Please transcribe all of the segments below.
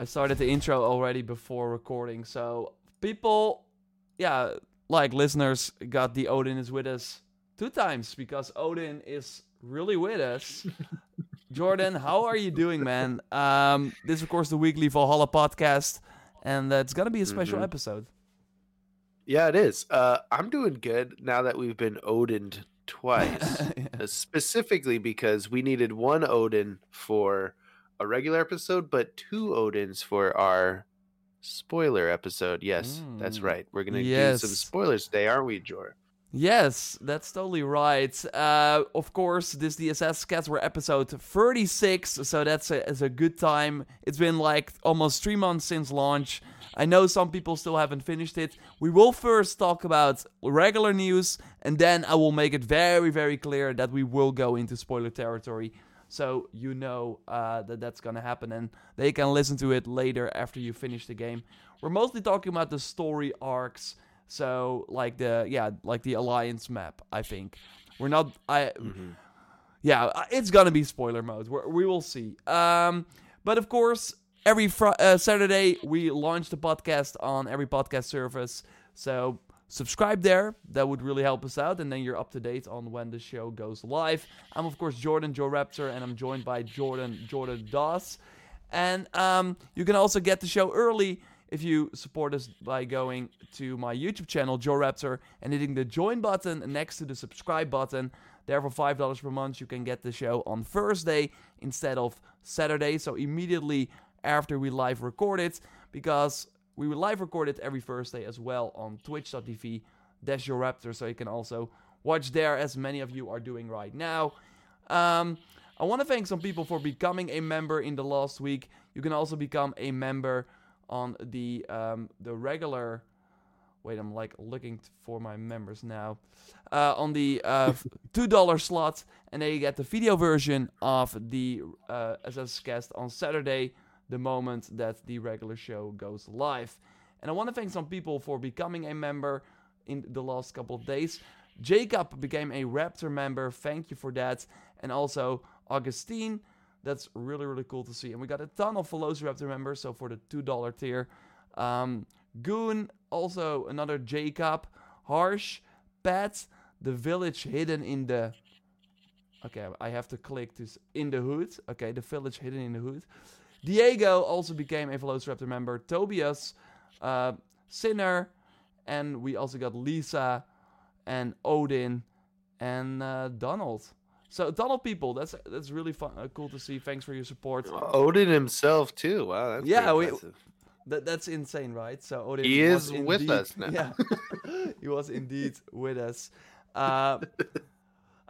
I started the intro already before recording. So people, yeah, like listeners, got the Odin is with us two times because Odin is really with us. Jordan, how are you doing, man? Um, this is of course the weekly Valhalla podcast, and uh, it's gonna be a special Mhm. episode. Yeah, it is. Uh, I'm doing good now that we've been Odined twice. Uh, Specifically because we needed one Odin for a regular episode, but two Odins for our spoiler episode. Yes, that's Mm. right. We're gonna do some spoilers today, aren't we, Jor? Yes, that's totally right. Uh, of course, this DSS cats were episode 36, so that's a, is a good time. It's been like almost three months since launch. I know some people still haven't finished it. We will first talk about regular news, and then I will make it very, very clear that we will go into spoiler territory. So you know uh, that that's gonna happen, and they can listen to it later after you finish the game. We're mostly talking about the story arcs. So like the yeah, like the alliance map, I think. We're not I yeah, uh, it's gonna be spoiler mode. We're, we will see. Um, but of course, every fr- uh, Saturday we launch the podcast on every podcast service. So subscribe there. That would really help us out, and then you're up to date on when the show goes live. I'm of course Jordan JorRaptor, and I'm joined by Jordan Jordan Doss. And um, you can also get the show early if you support us by going to my YouTube channel, JorRaptor, and hitting the join button next to the subscribe button. There for five dollars per month, you can get the show on Thursday instead of Saturday. So immediately after we live record it, because we will live record it every Thursday as well on Twitch.tv dash JorRaptor, so you can also watch there as many of you are doing right now. Um, I want to thank some people for becoming a member in the last week. You can also become a member on the um, the regular. Wait, I'm like looking for my members now. Uh, on the uh, two dollar slot, and then you get the video version of the uh, SS cast on Saturday, the moment that the regular show goes live. And I want to thank some people for becoming a member in the last couple of days. Jacob became a Raptor member. Thank you for that. And also Augustine. That's really, really cool to see. And we got a ton of Velociraptor members. So for the $2 tier. Um, Goon, also another Jacob. Harsh, Pat, The Village Hidden in the... Okay, I have to click to... s- In the Hood. Okay, The Village Hidden in the Hood. Diego also became a Velociraptor member. Tobias, uh, Sinner, and we also got Lisa and Odin and uh, Donald. So Donald people, that's that's really fun, uh, cool to see. Thanks for your support. Odin himself too. Wow, that's Yeah, we- That, that's insane, right? So Odin He is with us now. Yeah, he was indeed with us. Uh,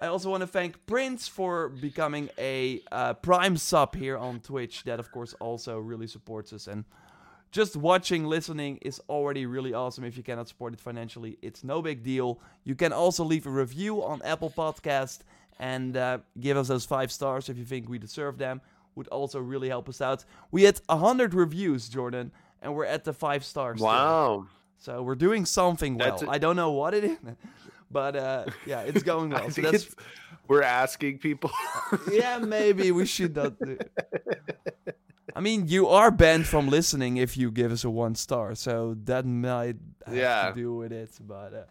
I also want to thank Prince for becoming a uh, Prime sub here on Twitch. That, of course, also really supports us. And just watching, listening is already really awesome. If you cannot support it financially, it's no big deal. You can also leave a review on Apple Podcast and uh, give us those five stars if you think we deserve them. Would also really help us out. We had hundred reviews, Jordan, and we're at the five stars. Wow. So we're doing something well. I don't know what it is, but uh, yeah, it's going well. So that's we're asking people. yeah, maybe we should not. Do. I mean, you are banned from listening if you give us a one star, so that might have Yeah. to do with it. But uh,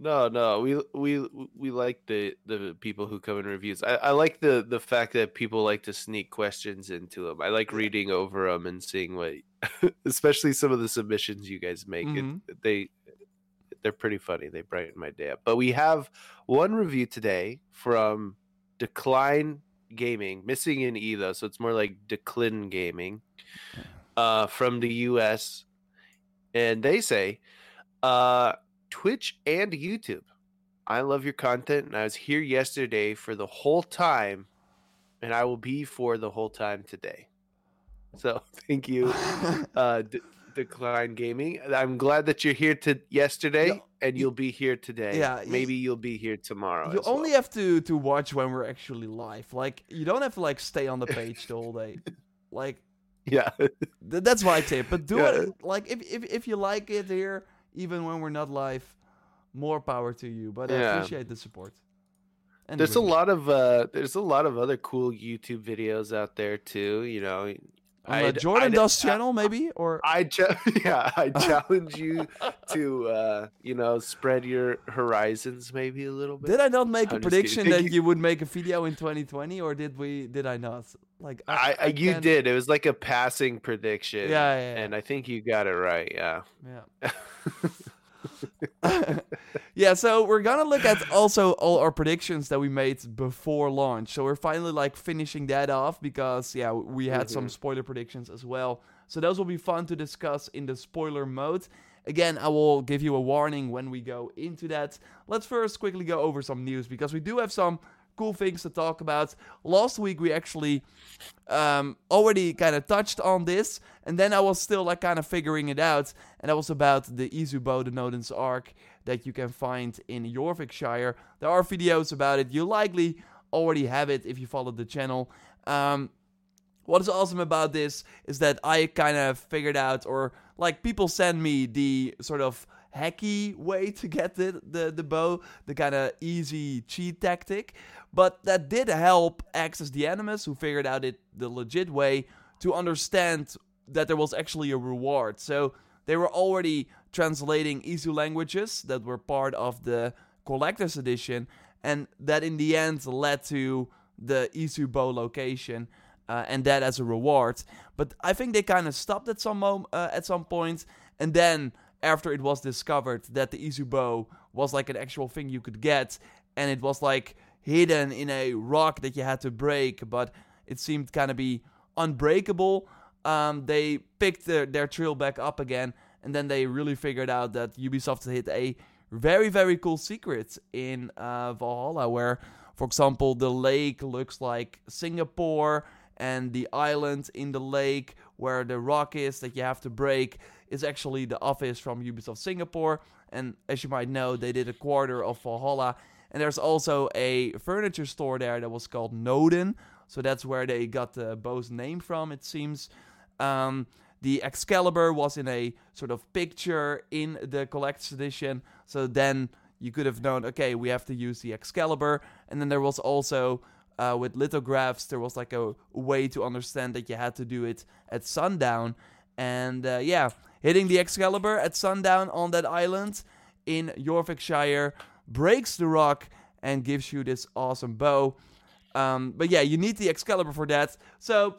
No, no, we we we like the the people who come in reviews. I, I like the the fact that people like to sneak questions into them. I like reading over them and seeing what, especially some of the submissions you guys make. Mhm. It, they they're pretty funny. They brighten my day up. But we have one review today from Decline Gaming, missing an E though, so it's more like Decline Gaming, uh, from the U.S. And they say, uh. Twitch and YouTube. I love your content, and I was here yesterday for the whole time, and I will be for the whole time today. So thank you, uh, Decline Gaming. I'm glad that you're here to yesterday, Yeah, and you'll be here today. yeah, maybe you'll be here tomorrow. you as well. only have to to watch when we're actually live. Like you don't have to like stay on the page the whole day. Like yeah, th- that's my tip. But do Yeah. it like if, if if you like it here, even when we're not live, more power to you. But I Yeah. appreciate the support. And there's a lot of uh, there's a lot of other cool YouTube videos out there too. You know, I Jordan I d- Dust I- channel, maybe or I cha- yeah, I challenge you to uh, you know spread your horizons maybe a little bit. did I not make a I'm just prediction that you would make a video in 2020, or did we? Did I not? Like I, I you did. It was like a passing prediction. Yeah, yeah, yeah. and I think you got it right. Yeah. Yeah. yeah, so we're gonna look at also all our predictions that we made before launch. So we're finally like finishing that off because yeah, we had some Mhm. spoiler predictions as well. So those will be fun to discuss in the spoiler mode. Again, I will give you a warning when we go into that. Let's first quickly go over some news because we do have some cool things to talk about. Last week we actually um, already kind of touched on this, and then I was still like kind of figuring it out, and that was about the Isu bow, the Nodens Arc that you can find in Yorvikshire. There are videos about it. You likely already have it if you follow the channel. Um, what is awesome about this is that I kind of figured out, or like people send me the sort of hacky way to get the the, the bow, the kind of easy cheat tactic. But that did help Access the Animus, who figured out it the legit way to understand that there was actually a reward. So they were already translating Isu languages that were part of the collector's edition, and that in the end led to the Isu bow location, uh, and that as a reward. But I think they kind of stopped at some mom- uh, at some point, and then after it was discovered that the Izu bow was like an actual thing you could get, and it was like hidden in a rock that you had to break, but it seemed kind of be unbreakable. Um, they picked their, their trail back up again, and then they really figured out that Ubisoft hit a very, very cool secret in uh, Valhalla, where, for example, the lake looks like Singapore, and the island in the lake where the rock is that you have to break is actually the office from Ubisoft Singapore. And as you might know, they did a quarter of Valhalla. And there's also a furniture store there that was called Noden. So that's where they got the bow's name from, it seems. Um, the Excalibur was in a sort of picture in the collector's edition. So then you could have known, okay, we have to use the Excalibur. And then there was also, uh, with lithographs, there was like a way to understand that you had to do it at sundown. And uh, yeah, hitting the Excalibur at sundown on that island in Yorvikshire breaks the rock and gives you this awesome bow. Um, but yeah, you need the Excalibur for that. So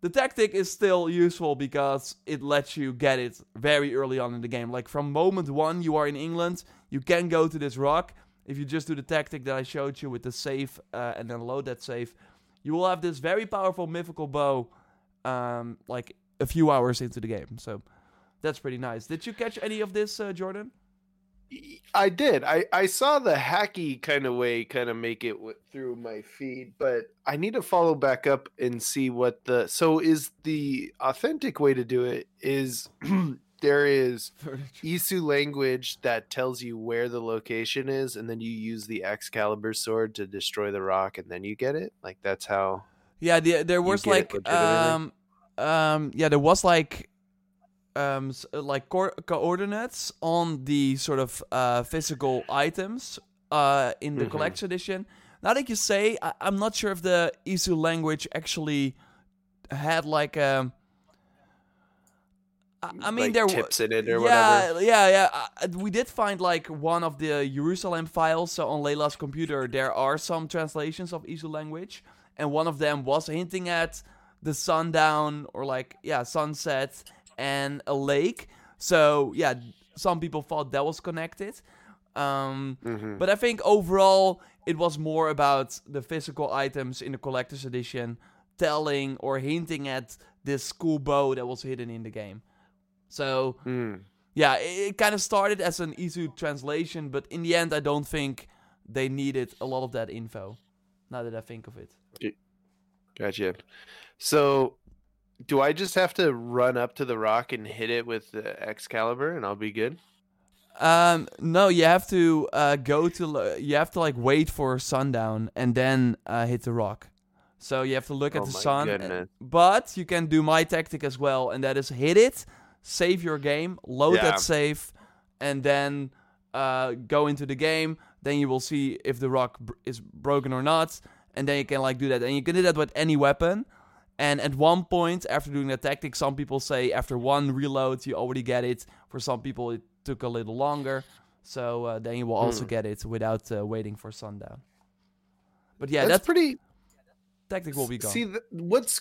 the tactic is still useful because it lets you get it very early on in the game. Like from moment one, you are in England, you can go to this rock. If you just do the tactic that I showed you with the save uh, and then load that save, you will have this very powerful mythical bow, um, like a few hours into the game. So that's pretty nice. Did you catch any of this, uh, Jordan? I did. I, I saw the hacky kind of way kind of make it w- through my feed, but I need to follow back up and see what the so is the authentic way to do it is there is Isu language that tells you where the location is, and then you use the Excalibur sword to destroy the rock, and then you get it. Like that's how. Yeah, the, there was like um um yeah, there was like um uh, like co- coordinates on the sort of uh physical items uh in the Mhm. collection edition. Now that you say, I- I'm not sure if the Isu language actually had like um I I mean, like, there were tips in it or yeah, whatever. Yeah, yeah. Uh, we did find like one of the Jerusalem files. So on Leila's computer, there are some translations of Isu language, and one of them was hinting at the sundown or like yeah sunset and a lake. So yeah, some people thought that was connected. Um, Mhm. but I think overall it was more about the physical items in the collector's edition telling or hinting at this cool bow that was hidden in the game. So Mm. yeah, it, it kind of started as an Isu translation, but in the end, I don't think they needed a lot of that info. Now that I think of it. Gotcha. So, do I just have to run up to the rock and hit it with the Excalibur, and I'll be good? Um, no, you have to uh, go to you have to like wait for sundown and then uh, hit the rock. So you have to look at Oh the sun. goodness. But you can do my tactic as well, and that is hit it, save your game, load Yeah. that save, and then uh, go into the game. Then you will see if the rock br- is broken or not, and then you can like do that. And you can do that with any weapon. And at one point, after doing that tactic, some people say after one reload you already get it. For some people, it took a little longer. So uh, then you will also Hmm. get it without uh, waiting for sundown. But yeah, that's that pretty. tactic will be gone. See, th- what's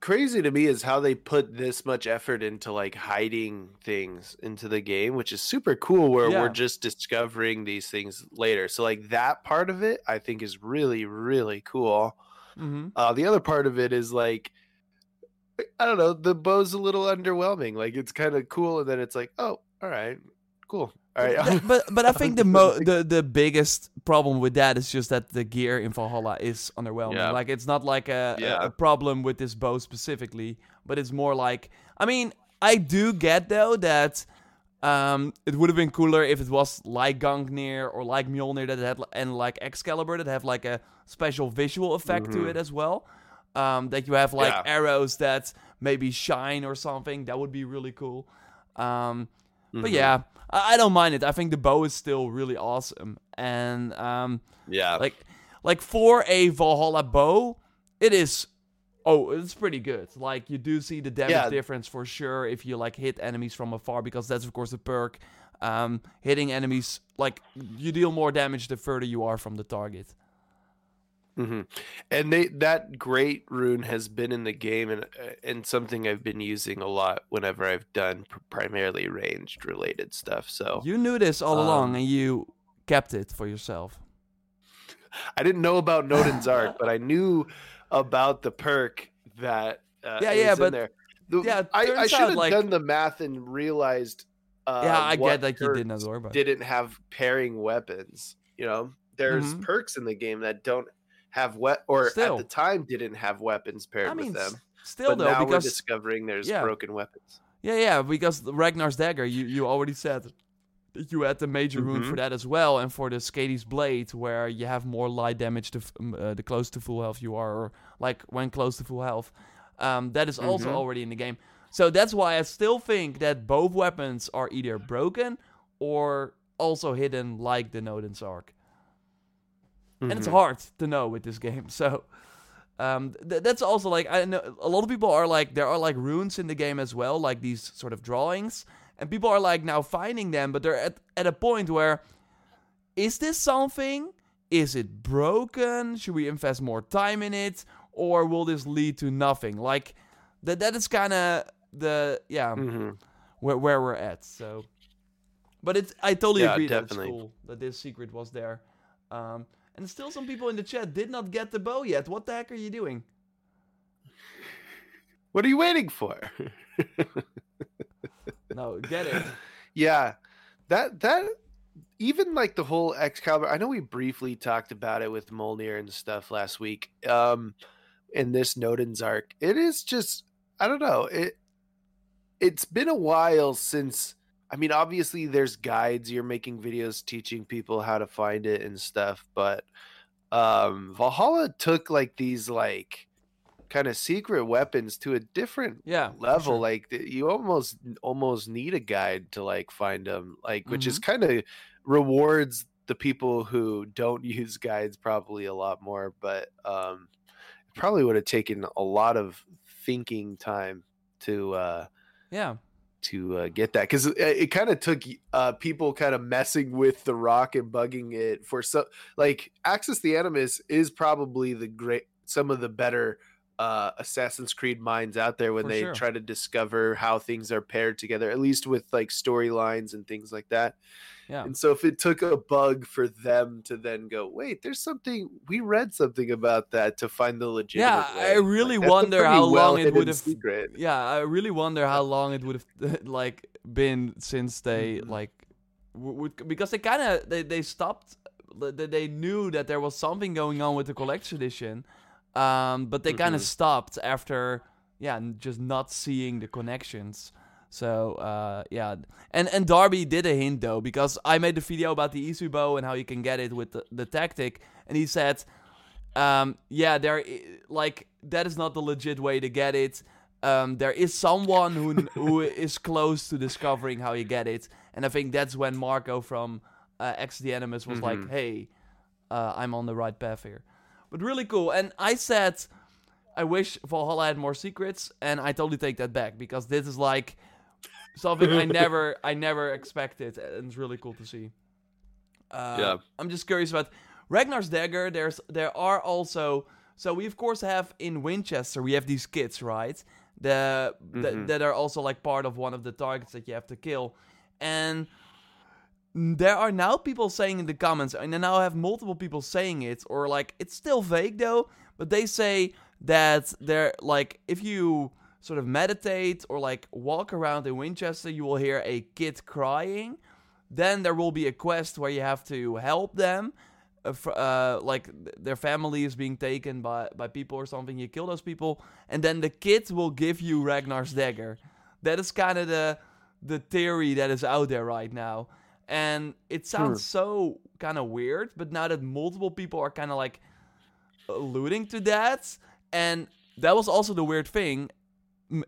crazy to me is how they put this much effort into like hiding things into the game, which is super cool. Where Yeah. we're just discovering these things later. So like that part of it, I think is really really cool. Hmm Uh, the other part of it is like. I don't know. The bow's a little underwhelming. Like it's kind of cool, and then it's like, oh, all right, cool, all right. But but I think the mo- the the biggest problem with that is just that the gear in Valhalla is underwhelming. Yeah. Like it's not like a, a- Yeah. a problem with this bow specifically, but it's more like I mean I do get though that um it would have been cooler if it was like Gungnir or like Mjolnir that had and like Excalibur that have like a special visual effect to Mhm. it as well. Um, that you have like Yeah. arrows that maybe shine or something. That would be really cool. Um, but Mhm. yeah, I, I don't mind it. I think the bow is still really awesome, and um, yeah, like like for a Valhalla bow, it is. Oh, it's pretty good. Like you do see the damage Yeah. difference for sure if you like hit enemies from afar because that's of course a perk. Um, hitting enemies like you deal more damage the further you are from the target. hmm And they that great rune has been in the game and uh, and something I've been using a lot whenever I've done primarily ranged related stuff. So You knew this all along Um, and you kept it for yourself. I didn't know about Nodens Arc, but I knew about the perk that uh, Yeah, is yeah, in but- there. The- yeah, I, I should have like- done the math and realized. Uh, yeah, I what get that you did perks not, but didn't have pairing weapons. You know, there's Mhm. perks in the game that don't have we- or Still. at the time didn't have weapons paired I mean, with them. still but though, now we're because discovering there's yeah. broken weapons. Yeah, yeah, because Ragnar's dagger, you, you already said that you had the major rune for that as well, and for the Skadi's blade, where you have more light damage the, uh, the close to full health you are, or like when close to full health. Um, that is also Mhm. already in the game. So that's why I still think that both weapons are either broken or also hidden like the Nodens Arc. And it's Mhm. hard to know with this game. So um, th- that's also like I know a lot of people are like there are like runes in the game as well, like these sort of drawings, and people are like now finding them, but they're at at a point where is this something? Is it broken? Should we invest more time in it, or will this lead to nothing? Like that that is kind of the yeah Mhm. where where we're at. So, but it's I totally Yeah, agree definitely. that it's cool that this secret was there. Um, and still, some people in the chat did not get the bow yet. What the heck are you doing? What are you waiting for? No, get it. yeah, that that even like the whole Excalibur. I know we briefly talked about it with Mjolnir and stuff last week. Um, in this Nodens arc, it is just I don't know it. It's been a while since. I mean, obviously, there's guides. You're making videos teaching people how to find it and stuff, but um, Valhalla took like these like kind of secret weapons to a different Yeah, level sure. like you almost almost need a guide to like find them like which is Mm-hmm. kind of rewards the people who don't use guides probably a lot more but um probably would have taken a lot of thinking time to uh Yeah, to uh, get that because it, it kind of took uh, people kind of messing with the rock and bugging it for so like Access the Animus is probably the great some of the better uh, Assassin's Creed minds out there when For they sure. try to discover how things are paired together, at least with like storylines and things like that. yeah. And so if it took a bug for them to then go, wait, there's something we read something about that to find the legitimate. Yeah, way," I really a wonder how long it would have. secret. Yeah, I really wonder how long it would have like been since they Mhm. like would because they kind of they they stopped. They, they knew that there was something going on with the collection edition, um, but they kind of stopped after yeah, just not seeing the connections. So uh, yeah, and and Darby did a hint though because I made the video about the Isu bow and how you can get it with the, the tactic, and he said, um, yeah, there like that is not the legit way to get it. Um, there is someone who who is close to discovering how you get it, and I think that's when Marco from uh, Access the Animus was like, Mhm. "Hey, uh, I'm on the right path here." But really cool. And I said, I wish Valhalla had more secrets, and I totally take that back because this is like something I never, I never expected, and it's really cool to see. Uh, Yeah. I'm just curious about Ragnar's dagger. There's, there are also, so we of course have in Winchester we have these kids, right? The that- Mhm. that are also like part of one of the targets that you have to kill, and there are now people saying in the comments, and I now have multiple people saying it, or like it's still vague though, but they say that they're like if you sort of meditate or like walk around in Winchester, you will hear a kid crying. Then there will be a quest where you have to help them. Uh, uh, like their family is being taken by, by people or something. You kill those people, and then the kid will give you Ragnar's dagger. That is kind of the the theory that is out there right now, and it sounds so kind of weird. But now that multiple people are kind of like alluding to that, and that was also the weird thing.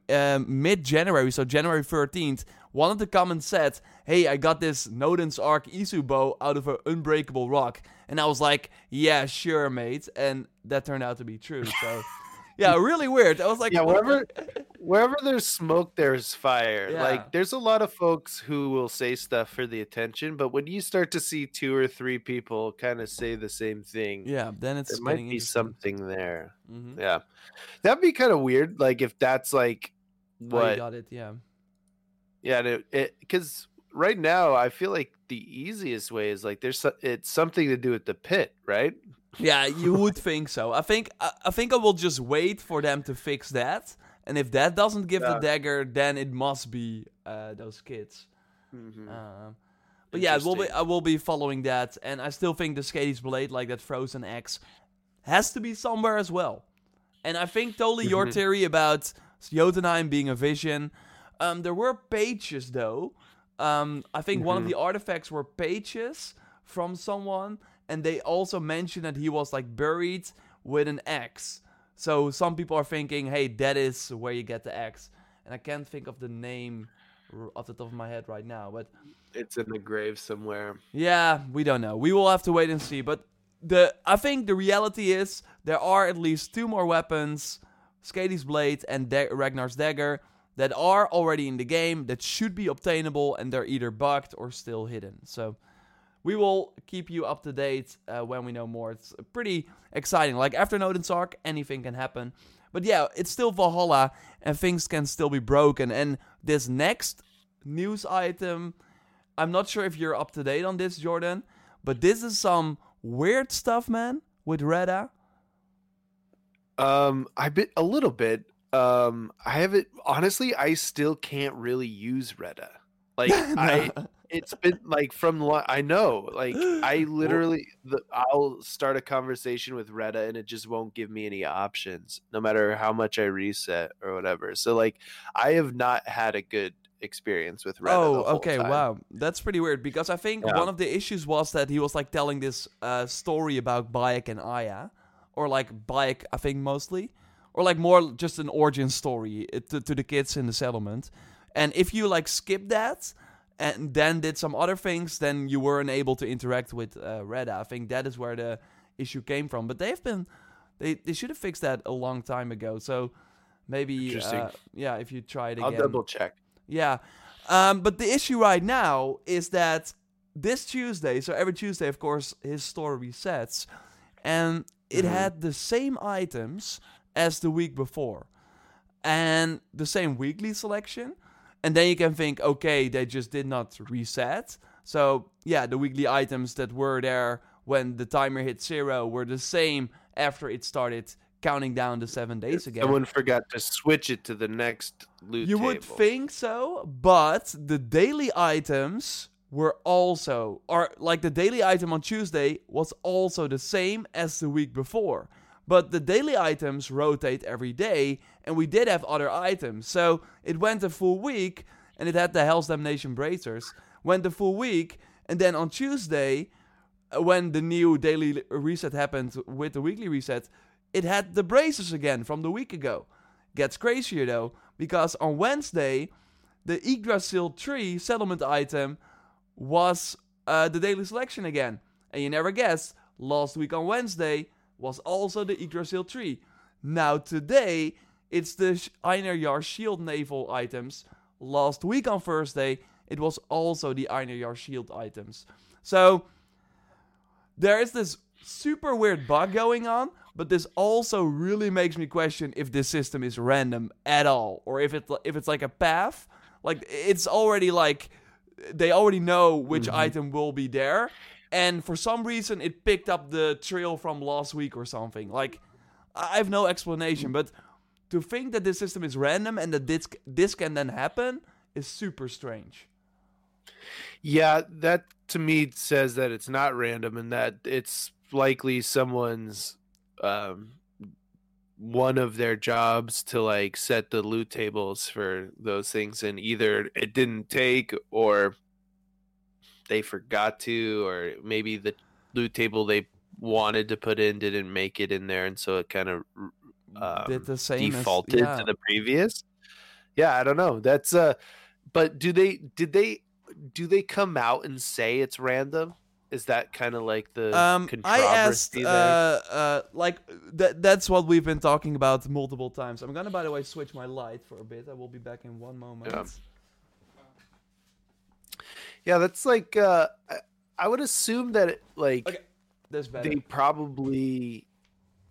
Um, Mid January, so January 13th, one of the comments said, Hey, I got this Nodens Arc Isu bow out of an unbreakable rock. And I was like, Yeah, sure, mate. And that turned out to be true. So, yeah, really weird. I was like, Yeah, wherever wherever there's smoke, there's fire. Yeah. Like there's a lot of folks who will say stuff for the attention, but when you start to see two or three people kind of say the same thing, Yeah, then it's there might be something there. Mhm. Yeah, that'd be kind of weird. Like if that's like Oh, you what? got it, yeah. Yeah, it because right now I feel like the easiest way is like there's it's something to do with the pit, right? Yeah, you would think so. I think I, I think I will just wait for them to fix that, and if that doesn't give the dagger, then it must be uh, those kids. Mhm. Um, but yeah, will be, I will be following that, and I still think the Skadi's Blade, like that Frozen X, has to be somewhere as well. And I think totally your Mhm. theory about Jotunheim being a vision. Um, there were pages though. Um, I think one of Mhm. the artifacts were pages from someone, and they also mentioned that he was like buried with an axe. So some people are thinking, hey, that is where you get the X. And I can't think of the name off the top of my head right now, but It's in the grave somewhere. yeah, we don't know. We will have to wait and see. But the I think the reality is there are at least two more weapons, Skadi's Blade and da- Ragnar's Dagger, that are already in the game that should be obtainable, and they're either bugged or still hidden. So we will keep you up to date uh, when we know more. It's pretty exciting. Like after Nodens Arc, anything can happen. But yeah, it's still Valhalla, and things can still be broken. And this next news item, I'm not sure if you're up to date on this, Jordan, but this is some weird stuff, man, with Reda. Um, I bit a little bit. Um, I haven't honestly. I still can't really use Reda. Like I, it's been like from I know. Like I literally, the, I'll start a conversation with Reda and it just won't give me any options, no matter how much I reset or whatever. So like, I have not had a good experience with Reda. Oh, the whole okay, time. wow. That's pretty weird because I think Yeah. one of the issues was that he was like telling this uh, story about Bayek and Aya, or like Bayek, I think mostly, or like more just an origin story uh, to, to the kids in the settlement. And if you like skip that and then did some other things, then you weren't able to interact with uh, Reda. I think that is where the issue came from. But they've been, they they should have fixed that a long time ago. So maybe, uh, yeah, if you try it I'll again. double check. Yeah. Um, but the issue right now is that this Tuesday, so every Tuesday, of course, his store resets, and it Mhm. had the same items as the week before, and the same weekly selection. And then you can think, okay, they just did not reset. So, yeah, the weekly items that were there when the timer hit zero were the same after it started counting down the seven days again. Someone forgot to switch it to the next loot. You would think so, but the daily items were also, or like the daily item on Tuesday was also the same as the week before. But the daily items rotate every day, and we did have other items. So it went a full week, and it had the Hell's Damnation Bracers. Went the full week, and then on Tuesday, uh, when the new daily reset happened with the weekly reset, it had the Bracers again from the week ago. Gets crazier though, because on Wednesday, the Yggdrasil tree settlement item was uh, the daily selection again. And you never guessed, last week on Wednesday was also the Yggdrasil tree. Now today, it's the Einar Shield naval items. Last week on Thursday, it was also the Einar Shield items. So there is this super weird bug going on, but this also really makes me question if this system is random at all, or if it if it's like a path. Like it's already like they already know which Mhm. item will be there, and for some reason it picked up the trail from last week or something. Like I have no explanation, but to think that this system is random and that this this can then happen is super strange. Yeah, that to me says that it's not random and that it's likely someone's um one of their jobs to like set the loot tables for those things and either it didn't take or they forgot to or maybe the loot table they wanted to put in didn't make it in there and so it kind of um, Did the same as- defaulted yeah. to the previous. Yeah, I don't know. That's uh but do they did they do they come out and say it's random? Is that kind of like the Um, I asked, controversy there? uh, uh, like that. That's what we've been talking about multiple times. I'm gonna, by the way, switch my light for a bit. I will be back in one moment. Yeah. Yeah, that's like uh I, I would assume that it, like Okay, they probably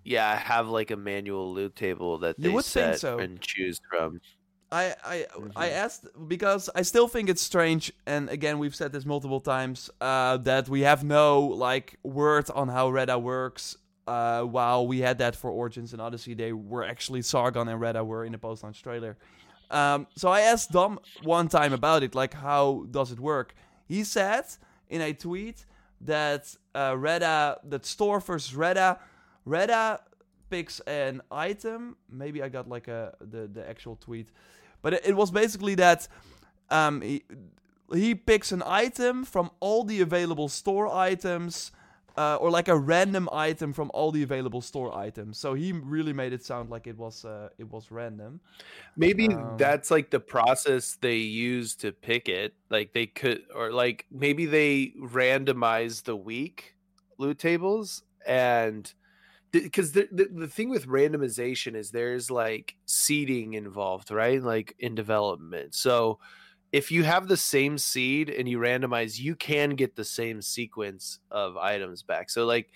yeah, I have like a manual loot table that they set so. and choose from. I I I Mhm. asked because I still think it's strange, and again we've said this multiple times uh, that we have no like word on how Reda works. Uh, while we had that for Origins and Odyssey, they were actually Sargon and Reda were in the post-launch trailer. Um, so I asked Dom one time about it, like how does it work? He said in a tweet that uh, Reda, that store versus Reda, Reda picks an item. Maybe I got like a the the actual tweet, but it, it was basically that um he, he picks an item from all the available store items. Uh, or like a random item from all the available store items. So he really made it sound like it was uh, it was random. Maybe Um, that's like the process they use to pick it. Like they could, or like maybe they randomize the week loot tables and because the, the the thing with randomization is there's like seeding involved, right? Like in development. So if you have the same seed and you randomize, you can get the same sequence of items back. So like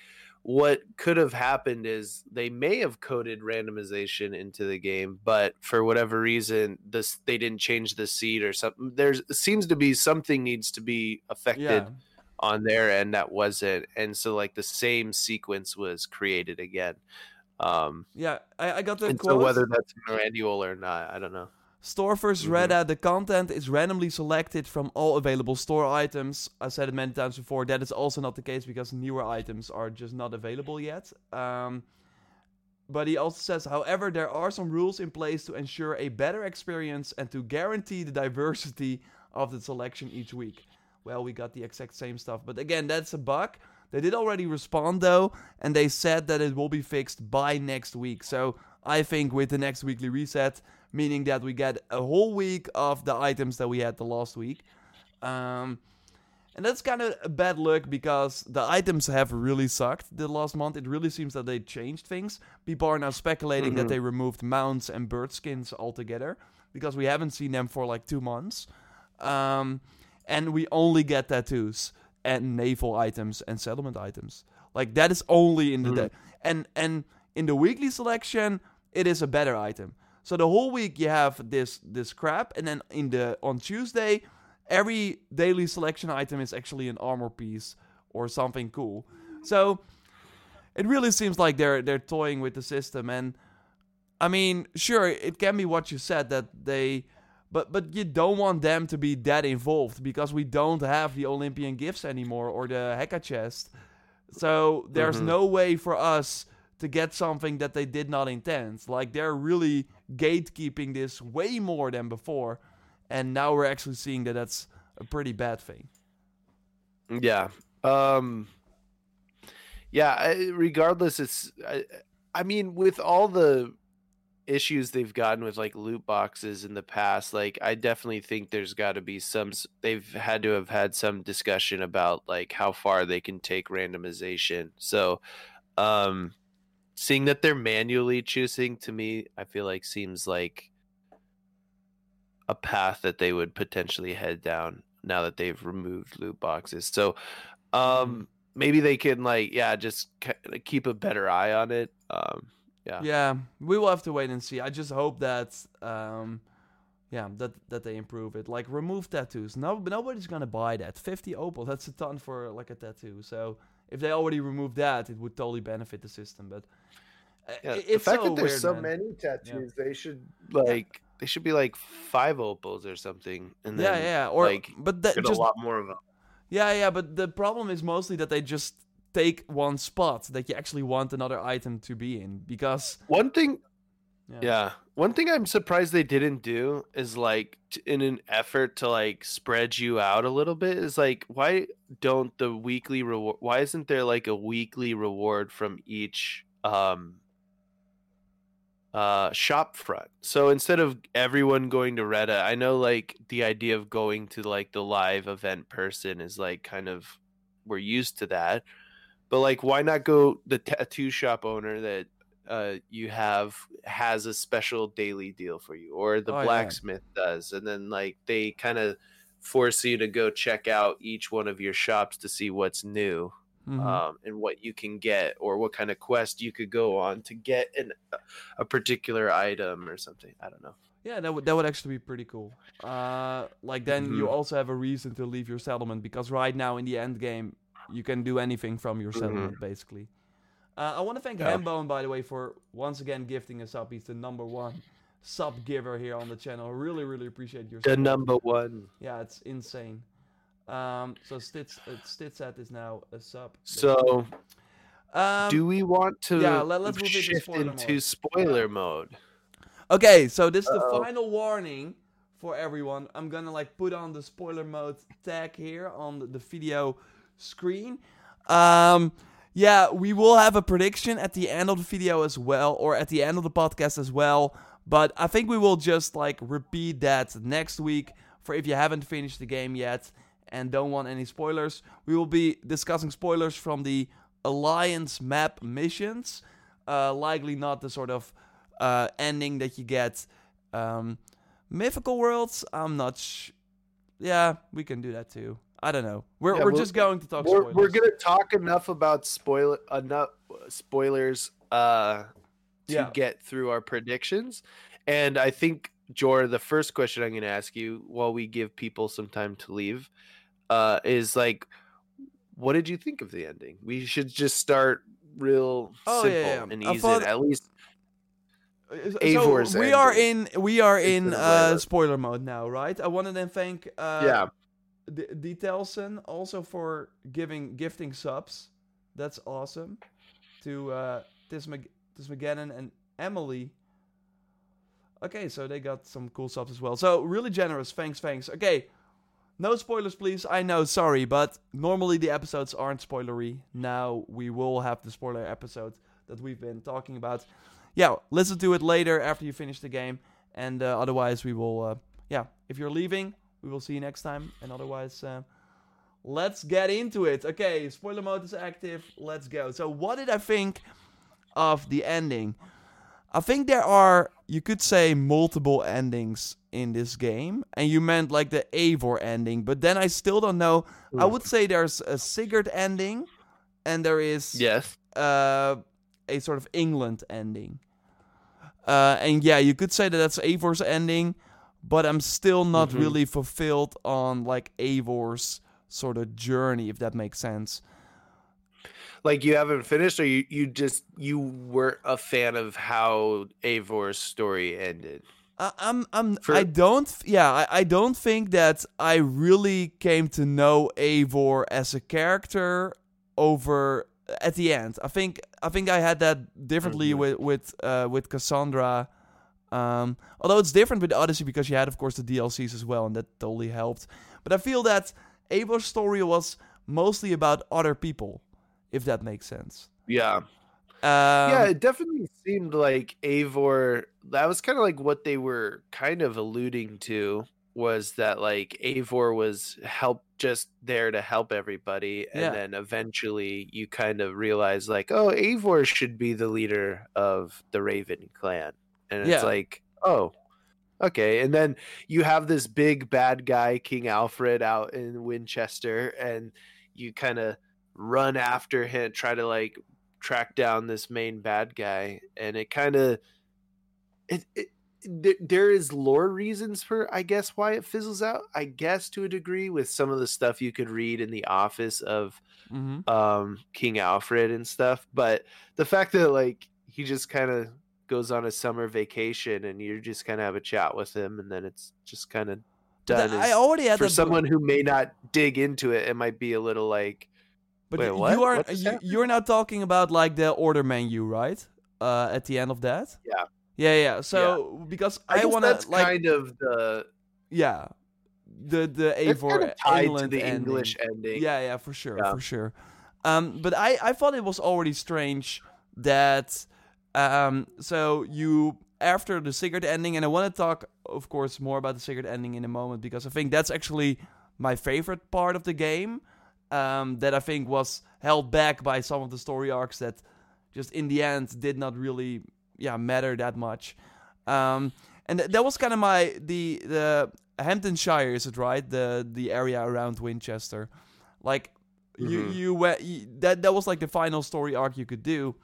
what could have happened is they may have coded randomization into the game, but for whatever reason, this they didn't change the seed or something. There's seems to be something needs to be affected Yeah. On their end that wasn't, and so like the same sequence was created again. Um, Yeah, I, I got the and quote. so whether that's manual or not, I don't know. Store versus Mhm. Reda, the content is randomly selected from all available store items. I said it many times before. That is also not the case because newer items are just not available yet. Um, but he also says, however, there are some rules in place to ensure a better experience and to guarantee the diversity of the selection each week. Well, we got the exact same stuff, but again, that's a bug. They did already respond though, and they said that it will be fixed by next week. So I think with the next weekly reset, meaning that we get a whole week of the items that we had the last week. Um, and that's kind of a bad luck because the items have really sucked the last month. It really seems that they changed things. People are now speculating that Mhm. they removed mounts and bird skins altogether because we haven't seen them for like two months. Um, and we only get tattoos and naval items and settlement items. Like that is only in the Mhm. day. And and in the weekly selection, it is a better item. So the whole week you have this this crap, and then in the on Tuesday, every daily selection item is actually an armor piece or something cool. So it really seems like they're they're toying with the system, and I mean, sure, it can be what you said that they, but but you don't want them to be that involved because we don't have the Olympian gifts anymore or the Heka chest. So there's Mhm. no way for us to get something that they did not intend. Like they're really gatekeeping this way more than before, and now we're actually seeing that that's a pretty bad thing. Yeah. Um Yeah, regardless it's I, I mean with all the issues they've gotten with like loot boxes in the past, like I definitely think there's got to be some they've had to have had some discussion about like how far they can take randomization. So um seeing that they're manually choosing to me, I feel like seems like a path that they would potentially head down now that they've removed loot boxes. So, um, maybe they can like, yeah, just keep a better eye on it. Um, yeah. Yeah, we will have to wait and see. I just hope that, um, yeah, that that they improve it. Like remove tattoos. No, nobody's gonna buy that. Fifty opal. That's a ton for like a tattoo. So if they already removed that, it would totally benefit the system. But uh, Yeah, the fact so that there's weird, so man. many tattoos, they should like they should be like five opals or something, and then yeah, yeah, or like but that just a lot more of them. yeah, yeah. But the problem is mostly that they just take one spot that you actually want another item to be in because One thing, yeah, yeah, one thing I'm surprised they didn't do is like in an effort to like spread you out a little bit is like why don't the weekly reward? Why isn't there like a weekly reward from each um uh shop front so instead of everyone going to Reddit, i know like the idea of going to like the live event person is like kind of we're used to that but like why not go the tattoo shop owner that uh you have has a special daily deal for you or the Oh, yeah. blacksmith does and then like they kind of force you to go check out each one of your shops to see what's new Mhm. um, and what you can get or what kind of quest you could go on to get an, a particular item or something. I don't know. Yeah, that would that would actually be pretty cool. Uh, like then you Mhm. also have a reason to leave your settlement because right now in the end game you can do anything from your settlement basically. Uh, I want to thank Mm-hmm. Yeah. Hambone by the way for once again gifting us up. He's the number one sub giver here on the channel. Really, really appreciate your The number one. Yeah, it's insane. Um, so Stitz uh, Stitzat is now a sub. So, um, do we want to yeah, let- let's move into shift spoiler into mode. spoiler mode? Okay, so this is the Uh-oh. final warning for everyone. I'm gonna like put on the spoiler mode tag here on the, the video screen. Um, yeah, we will have a prediction at the end of the video as well, or at the end of the podcast as well. But I think we will just like repeat that next week for if you haven't finished the game yet and don't want any spoilers. We will be discussing spoilers from the Alliance map missions. Uh, likely not the sort of uh, ending that you get. Um, Mythical Worlds, I'm not sh- Yeah, we can do that too. I don't know. We're, Yeah, we're just going to talk We're, spoilers. we're gonna talk enough about spoil enough spoilers uh, to Yeah. get through our predictions, and I think Jor, the first question I'm gonna ask you while we give people some time to leave, uh, is like, what did you think of the ending? We should just start real Oh, simple yeah, and easy. thought- At least Uh, so we are in we are in uh, spoiler mode now, right? I want to then thank uh, yeah, D- D. Telson also for giving gifting subs. That's awesome. To uh, Tis, Mag- Tis McGannon and Emily. Okay, so they got some cool subs as well. So really generous. Thanks, thanks. Okay, no spoilers, please. I know, sorry, but normally the episodes aren't spoilery. Now we will have the spoiler episode that we've been talking about. Yeah, listen to it later after you finish the game, and uh, otherwise we will. Uh, yeah, if you're leaving, we will see you next time, and otherwise. Uh, Let's get into it. Okay, spoiler mode is active. Let's go. So, what did I think of the ending? I think there are, you could say, multiple endings in this game, and you meant like the Eivor ending, but then I still don't know. I would say there's a Sigurd ending, and there is yes, uh, a sort of England ending. Uh, and yeah, you could say that that's Eivor's ending, but I'm still not Mhm. really fulfilled on like Eivor's sort of journey, if that makes sense. like you haven't finished, or you you just you weren't a fan of how Eivor's story ended. I, I'm I'm For- I don't yeah I, I don't think that I really came to know Eivor as a character over at the end. I think I think I had that differently Mhm. with with uh, with Cassandra. Um, although it's different with Odyssey because you had of course the DLCs as well, and that totally helped. But I feel that Eivor's story was mostly about other people, if that makes sense. Yeah, Um, yeah, it definitely seemed like Eivor. That was kind of like what they were kind of alluding to was that like Eivor was help just there to help everybody, and Yeah. then eventually you kind of realize like, oh, Eivor should be the leader of the Raven clan, and it's Yeah. like, oh, okay, and then you have this big bad guy, King Alfred, out in Winchester, and you kind of run after him, try to like track down this main bad guy, and it kind of it, it there, there is lore reasons for i guess why it fizzles out i guess to a degree with some of the stuff you could read in the office of hmm um king alfred and stuff but the fact that like he just kind of goes on a summer vacation and you just kind of have a chat with him and then it's just kind of done I is- already had for that. someone who may not dig into it it might be a little like But Wait, what? you are you, you're now talking about like the order menu, right? Uh, at the end of that. Yeah. Yeah, yeah. So because i, I, want to that's like kind of the yeah, the the it's Eivor kind of tied to England the ending. english ending Yeah, yeah, for sure, Yeah. for sure. Um, but I, I thought it was already strange that, um, so you after the Sigurd ending, and I want to talk, of course, more about the Sigurd ending in a moment because I think that's actually my favorite part of the game. Um, that I think was held back by some of the story arcs that just in the end did not really, yeah, matter that much. Um, and th- that was kind of my the the Hamtunscire is it right the the area around Winchester, like you Mhm. you went you, that that was like the final story arc you could do,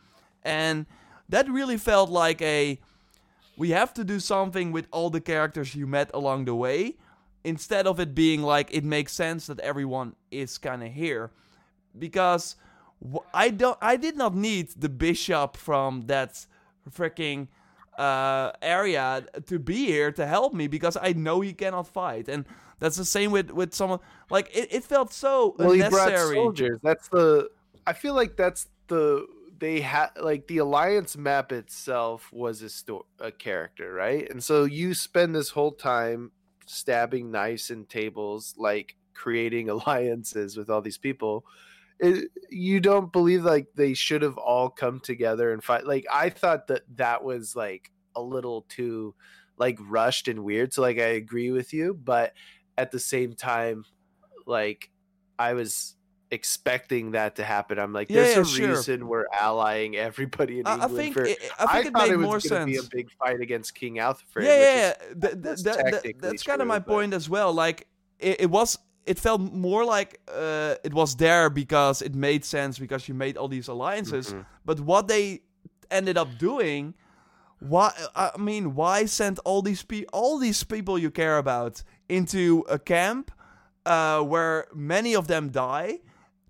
and that really felt like a we have to do something with all the characters you met along the way instead of it being like it makes sense that everyone is kind of here. Because I don't I did not need the bishop from that freaking uh, area to be here to help me because I know he cannot fight. And that's the same with with someone like it, it felt so well he brought soldiers. That's the i feel like that's the they had like the alliance map itself was a sto- a character right? And so you spend this whole time stabbing knives and tables like creating alliances with all these people. It, you don't believe like they should have all come together and fight like i thought that that was like a little too like rushed and weird so like i agree with you but at the same time like I was expecting that to happen. I'm like, there's yeah, a sure. reason we're allying everybody in I, I think for. it, I think it thought made it was more sense. be a big fight against King Alfred. yeah, yeah, yeah. is- Th- th- that's that- that- that's kind of my but- point as well. Like it, it was, it felt more like uh, it was there because it made sense because you made all these alliances. Mhm. But what they ended up doing, why? I mean, why send all these pe- all these people you care about into a camp uh, where many of them die?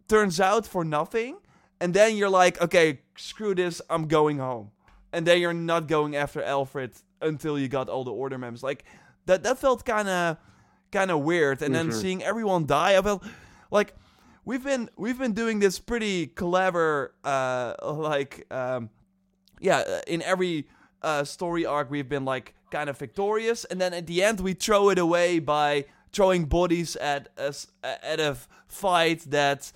Turns out for nothing, and then you're like, okay, screw this, I'm going home. And then you're not going after Alfred until you got all the order members. Like that, that felt kind of, kind of weird. And then Mhm. seeing everyone die, I felt like we've been we've been doing this pretty clever, uh, like, um, yeah, uh, in every uh, story arc we've been like kind of victorious, and then at the end we throw it away by throwing bodies at us at a fight that,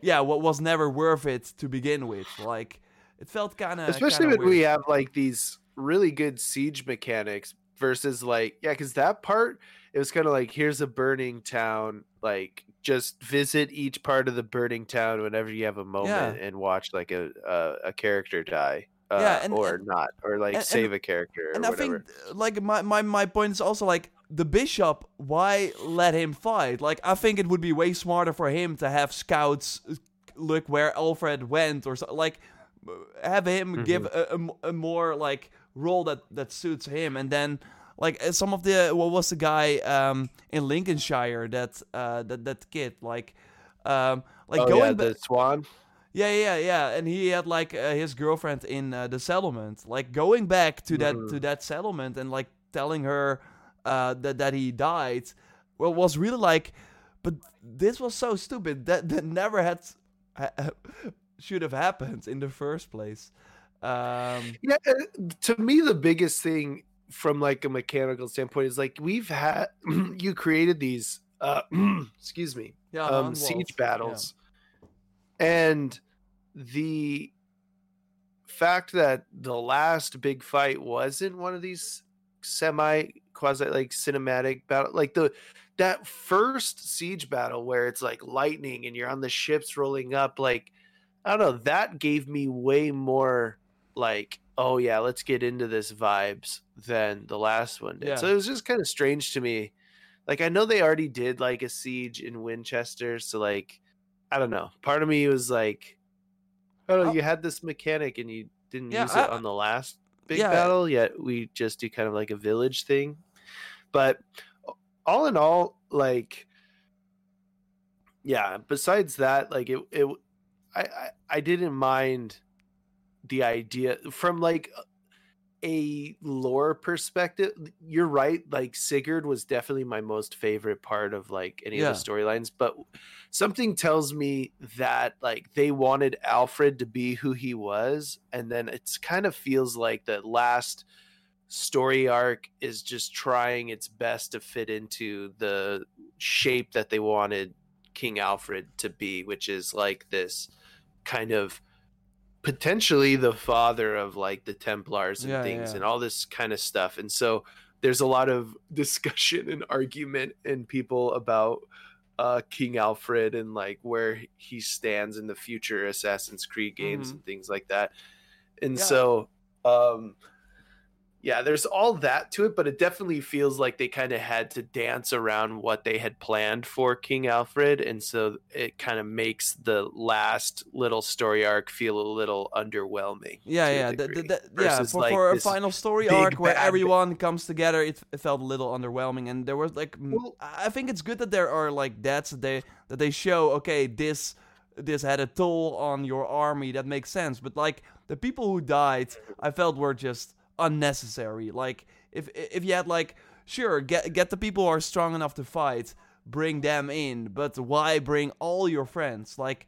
yeah, what was never worth it to begin with. Like it felt kind of especially when we have like these really good siege mechanics versus like yeah because that part it was kind of like here's a burning town like just visit each part of the burning town whenever you have a moment and watch like a a, a character die uh, Yeah, and- or and- not or like and- save a character or and I whatever. think uh, like my, my my point is also like the bishop why let him fight? Like I think it would be way smarter for him to have scouts uh, look where Alfred went or so, like uh, have him give Mm-hmm. a, a m- a more like role that that suits him. And then like uh, some of the what was the guy um in Lincolnshire that uh that that kid like um like oh going yeah ba- the swan yeah, yeah, yeah, and he had like uh, his girlfriend in uh, the settlement. Like going back to that Mhm. to that settlement and like telling her uh, that that he died. Well, was really like, but this was so stupid that that never had ha- should have happened in the first place. Um, Yeah, uh, to me, the biggest thing from like a mechanical standpoint is like we've had you created these uh excuse me yeah, um siege yeah. battles and the fact that the last big fight wasn't one of these semi quasi like cinematic battle, like the that first siege battle where it's like lightning and you're on the ships rolling up. Like I don't know, that gave me way more like oh yeah, let's get into this vibes than the last one did. Yeah. So it was just kind of strange to me. Like I know they already did like a siege in Winchester, so like I don't know. Part of me was like, oh, Oh. you had this mechanic and you didn't Yeah, use it I- on the last big Yeah. battle, yet we just do kind of like a village thing. But all in all, like, yeah. Besides that, like it, it, I, I, I didn't mind the idea from like a lore perspective. You're right. Like Sigurd was definitely my most favorite part of like any Yeah. of the storylines, but something tells me that like they wanted Alfred to be who he was, and then it's kind of feels like the last story arc is just trying its best to fit into the shape that they wanted King Alfred to be, which is like this kind of potentially the father of like the Templars and Yeah, things yeah. and all this kind of stuff. And so there's a lot of discussion and argument and people about uh King Alfred and like where he stands in the future Assassin's Creed games Mhm. and things like that. And Yeah. so um yeah, there's all that to it, but it definitely feels like they kind of had to dance around what they had planned for King Alfred, and so it kind of makes the last little story arc feel a little underwhelming. Yeah, yeah, th- th- degree, th- yeah. For, like, for a final story arc where everyone comes together, it, it felt a little underwhelming, and there was like, Well- I I think it's good that there are like deaths that they that they show. Okay, this this had a toll on your army. That makes sense, but like the people who died, I felt were just unnecessary. Like if if you had like sure get get the people who are strong enough to fight, bring them in, but why bring all your friends? Like.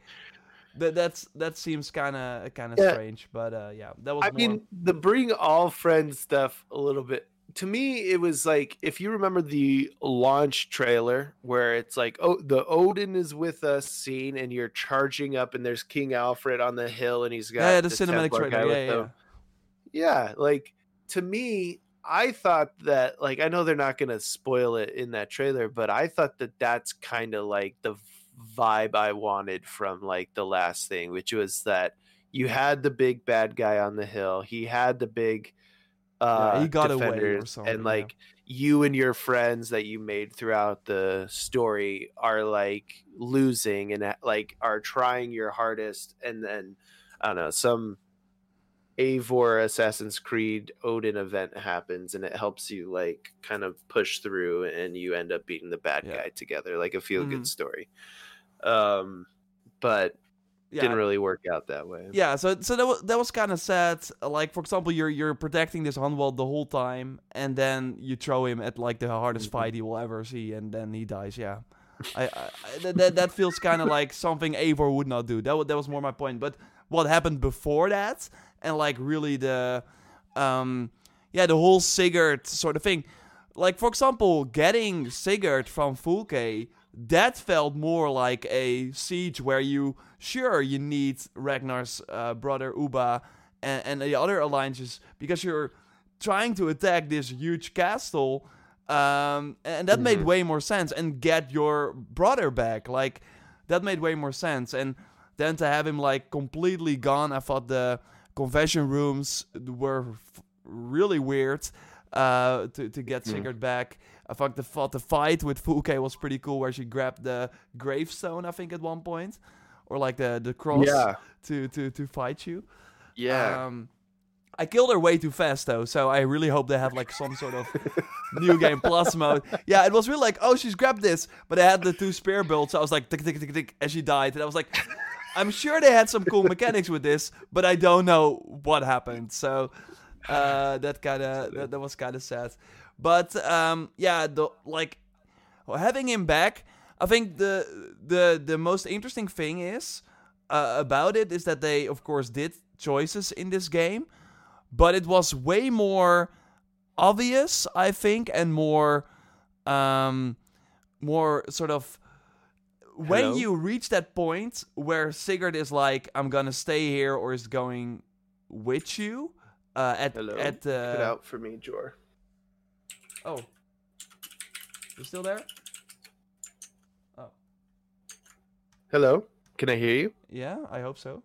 That that's that seems kind of kind of Yeah. strange, but uh, yeah, that was. I more- mean, the bring all friends stuff a little bit. To me, it was like if you remember the launch trailer where it's like, oh, the Odin is with us scene, and you're charging up, and there's King Alfred on the hill, and he's got yeah, the the cinematic Templar guy trailer. with Yeah, yeah. yeah like to me i thought that like i know they're not gonna spoil it in that trailer but i thought that that's kind of like the vibe i wanted from like the last thing which was that you had the big bad guy on the hill he had the big uh he got away or defenders, something, and yeah. like you and your friends that you made throughout the story are like losing and like are trying your hardest and then i don't know some Eivor Assassin's Creed Odin event happens and it helps you like kind of push through and you end up beating the bad Yeah. guy together like a feel good Mhm. story. Um but yeah. didn't really work out that way. yeah, so so that was that was kind of sad. Like for example, you're you're protecting this Hunwald the whole time, and then you throw him at like the hardest Mhm. fight he will ever see, and then he dies. Yeah, I, I, I that, that feels kind of like something Eivor would not do. That wa- that was more my point. But what happened before that, and like really the, um, yeah, the whole Sigurd sort of thing. Like for example, getting Sigurd from Fulke, that felt more like a siege where you sure you need Ragnar's uh, brother Ubba and, and the other alliances because you're trying to attack this huge castle. Um, and that made Mhm. way more sense. And get your brother back, like that made way more sense. And then to have him like completely gone, I thought the confession rooms were f- really weird. Uh, to to get. Sigurd back, I thought the thought the fight with Fulke was pretty cool, where she grabbed the gravestone, I think, at one point, or like the the cross Yeah. to to to fight you. Yeah. Um, I killed her way too fast though, so I really hope they have like some sort of new game plus mode. Yeah, it was really like, oh, she's grabbed this, but I had the two spear bolts. So I was like, tick tick tick tick, and she died, and I was like, I'm sure they had some cool mechanics with this, but I don't know what happened. So uh, that kind of that, that was kind of sad. But um, yeah, the like having him back, I think the the the most interesting thing is uh, about it is that they of course did choices in this game, but it was way more obvious, I think, and more um more sort of when Hello? you reach that point where Sigurd is like, I'm gonna stay here or is going with you uh, at Hello. at Cut uh, out for me, Jor. oh You still there? Oh, Hello, can I hear you? yeah. I hope so.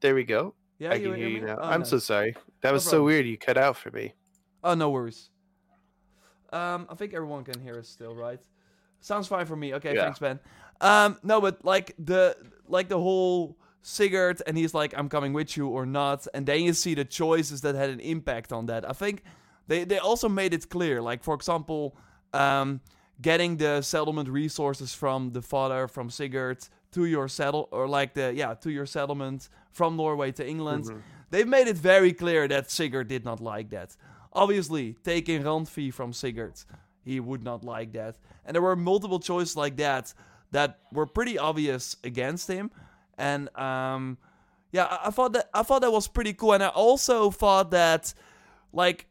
There we go. Yeah, I you can hear you me? now. Oh, I'm so sorry. That was so weird. You cut out for me. Oh, no worries. Um, I think everyone can hear us still, right? Sounds fine for me. Okay, Yeah. thanks, Ben. Um, no, but like the like the whole Sigurd, and he's like, "I'm coming with you" or not, and then you see the choices that had an impact on that. I think they they also made it clear, like for example, um, getting the settlement resources from the father from Sigurd to your settle or like the yeah to your settlement from Norway to England. Mhm. They've made it very clear that Sigurd did not like that. Obviously, taking Randvi from Sigurd, he would not like that. And there were multiple choices like that that were pretty obvious against him. And um, yeah, I, I thought that I thought that was pretty cool. And I also thought that, like,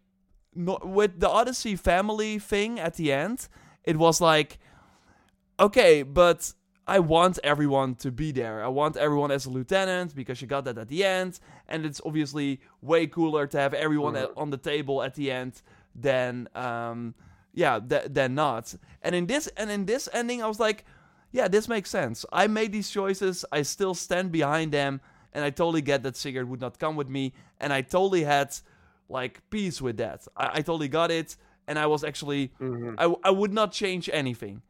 no, with the Odyssey family thing at the end, it was like, okay, but I want everyone to be there. I want everyone as a lieutenant because you got that at the end, and it's obviously way cooler to have everyone at, on the table at the end than um yeah th- than not. And in this and in this ending, I was like, yeah, this makes sense. I made these choices. I still stand behind them, and I totally get that Sigurd would not come with me, and I totally had like peace with that. I, I totally got it, and I was actually Mhm. I, I would not change anything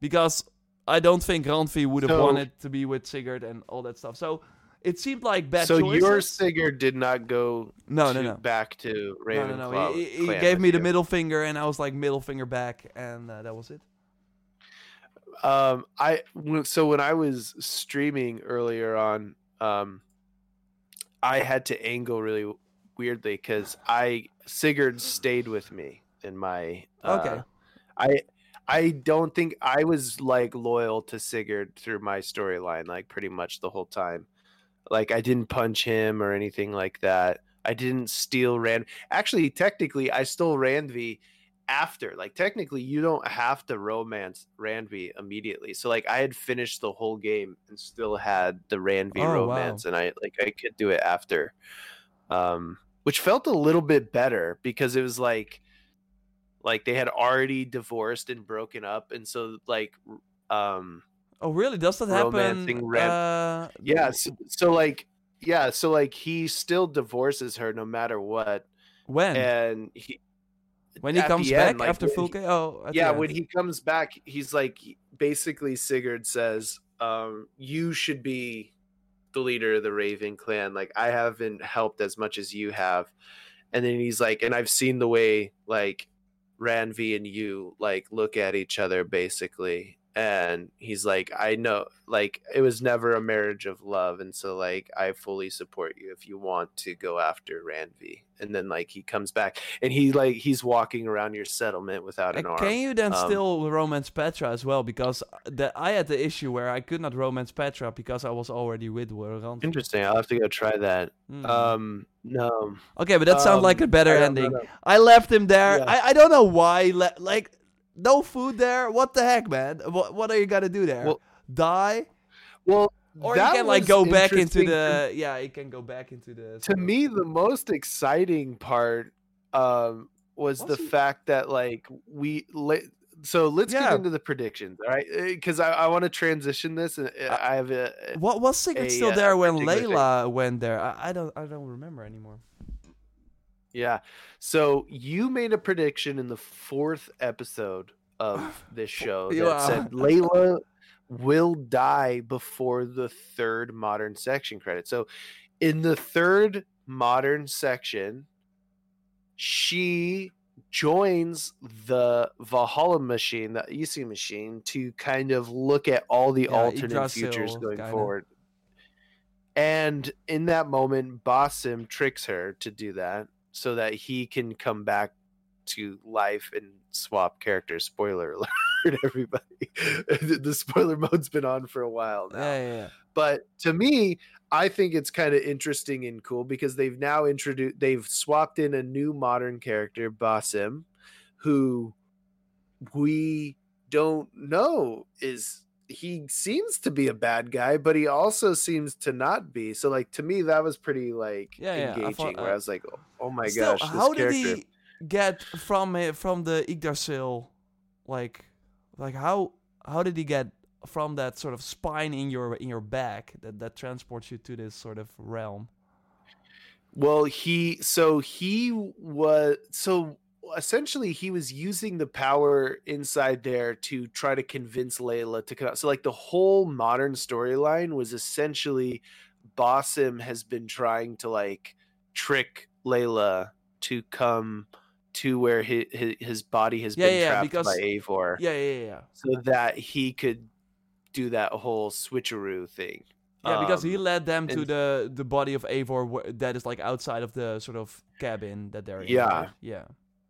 because I don't think Randvi would have So- wanted to be with Sigurd and all that stuff. So it seemed like bad So choices. your Sigurd did not go no, no, to- no. back to No, Ravenclaw. no, no. He, he gave me the middle finger, and I was like middle finger back, and uh, that was it. Um, I so when I was streaming earlier on, um, I had to angle really weirdly because I Sigurd stayed with me in my. Uh, Okay. I I don't think I was like loyal to Sigurd through my storyline, like pretty much the whole time. Like I didn't punch him or anything like that. I didn't steal Rand. Actually, technically, I stole Randvi after. Like technically, you don't have to romance Randvi immediately. So like I had finished the whole game and still had the Randvi Oh, wow. romance, and I like I could do it after, um, which felt a little bit better because it was like like they had already divorced and broken up, and so like um Oh, really? Does that happen? Uh, yeah so, so like yeah so like he still divorces her no matter what when? and he when he comes back end, like, after full he- Oh, yeah when he comes back he's like basically sigurd says um you should be the leader of the raven clan like i haven't helped as much as you have and then he's like and i've seen the way like Randvi and you like look at each other basically and he's like i know like it was never a marriage of love and so like i fully support you if you want to go after Randvi and then like he comes back and he like he's walking around your settlement without an Uh, arm Can you then Um, still romance Petra as well? Because the, I had the issue where I could not romance Petra because I was already with Randvi. Interesting. I'll have to go try that. Hmm. Um, no. okay, but that sounds like a um, better I ending. I left him there. Yeah. I, I don't know why. Le- like, no food there. What the heck, man? What what are you gonna do there? Well, Die? Well, Or you can like go back into the yeah. You can go back into the. To, me, the most exciting part um, was the Wasn't- fact that like we. So let's Yeah. get into the predictions, all right? Because I, I want to transition this, and uh, I have a. What was Sigurd still uh, there when thing. Layla went there? I, I don't I don't remember anymore. Yeah. So you made a prediction in the fourth episode of this show that Yeah. said Layla will die before the third modern section credit. So in the third modern section, she joins the Valhalla machine, the Isu machine, to kind of look at all the Yeah, alternate futures going kinda. forward. And in that moment, Basim tricks her to do that so that he can come back to life and swap characters. Spoiler alert, everybody. the spoiler mode's been on for a while now. Yeah, yeah, yeah. But to me, I think it's kind of interesting and cool because they've now introduced, they've swapped in a new modern character, Basim, who we don't know is he seems to be a bad guy, but he also seems to not be. So, like to me, that was pretty like Yeah, yeah, I engaging. thought, where uh, I was like, oh my Still, gosh, this how did character. he get from uh, from the Yggdrasil like like how how did he get from that sort of spine in your in your back that that transports you to this sort of realm? Well, he so he was so essentially he was using the power inside there to try to convince Layla to come out. So like the whole modern storyline was essentially Basim has been trying to like trick Layla to come to where his his, his body has Yeah, been yeah, trapped because- by Eivor, Yeah, yeah, yeah. so that he could do that whole switcheroo thing. Yeah, because he Um, led them to the the body of Eivor that is like outside of the sort of cabin that they're in. Yeah. right? Yeah.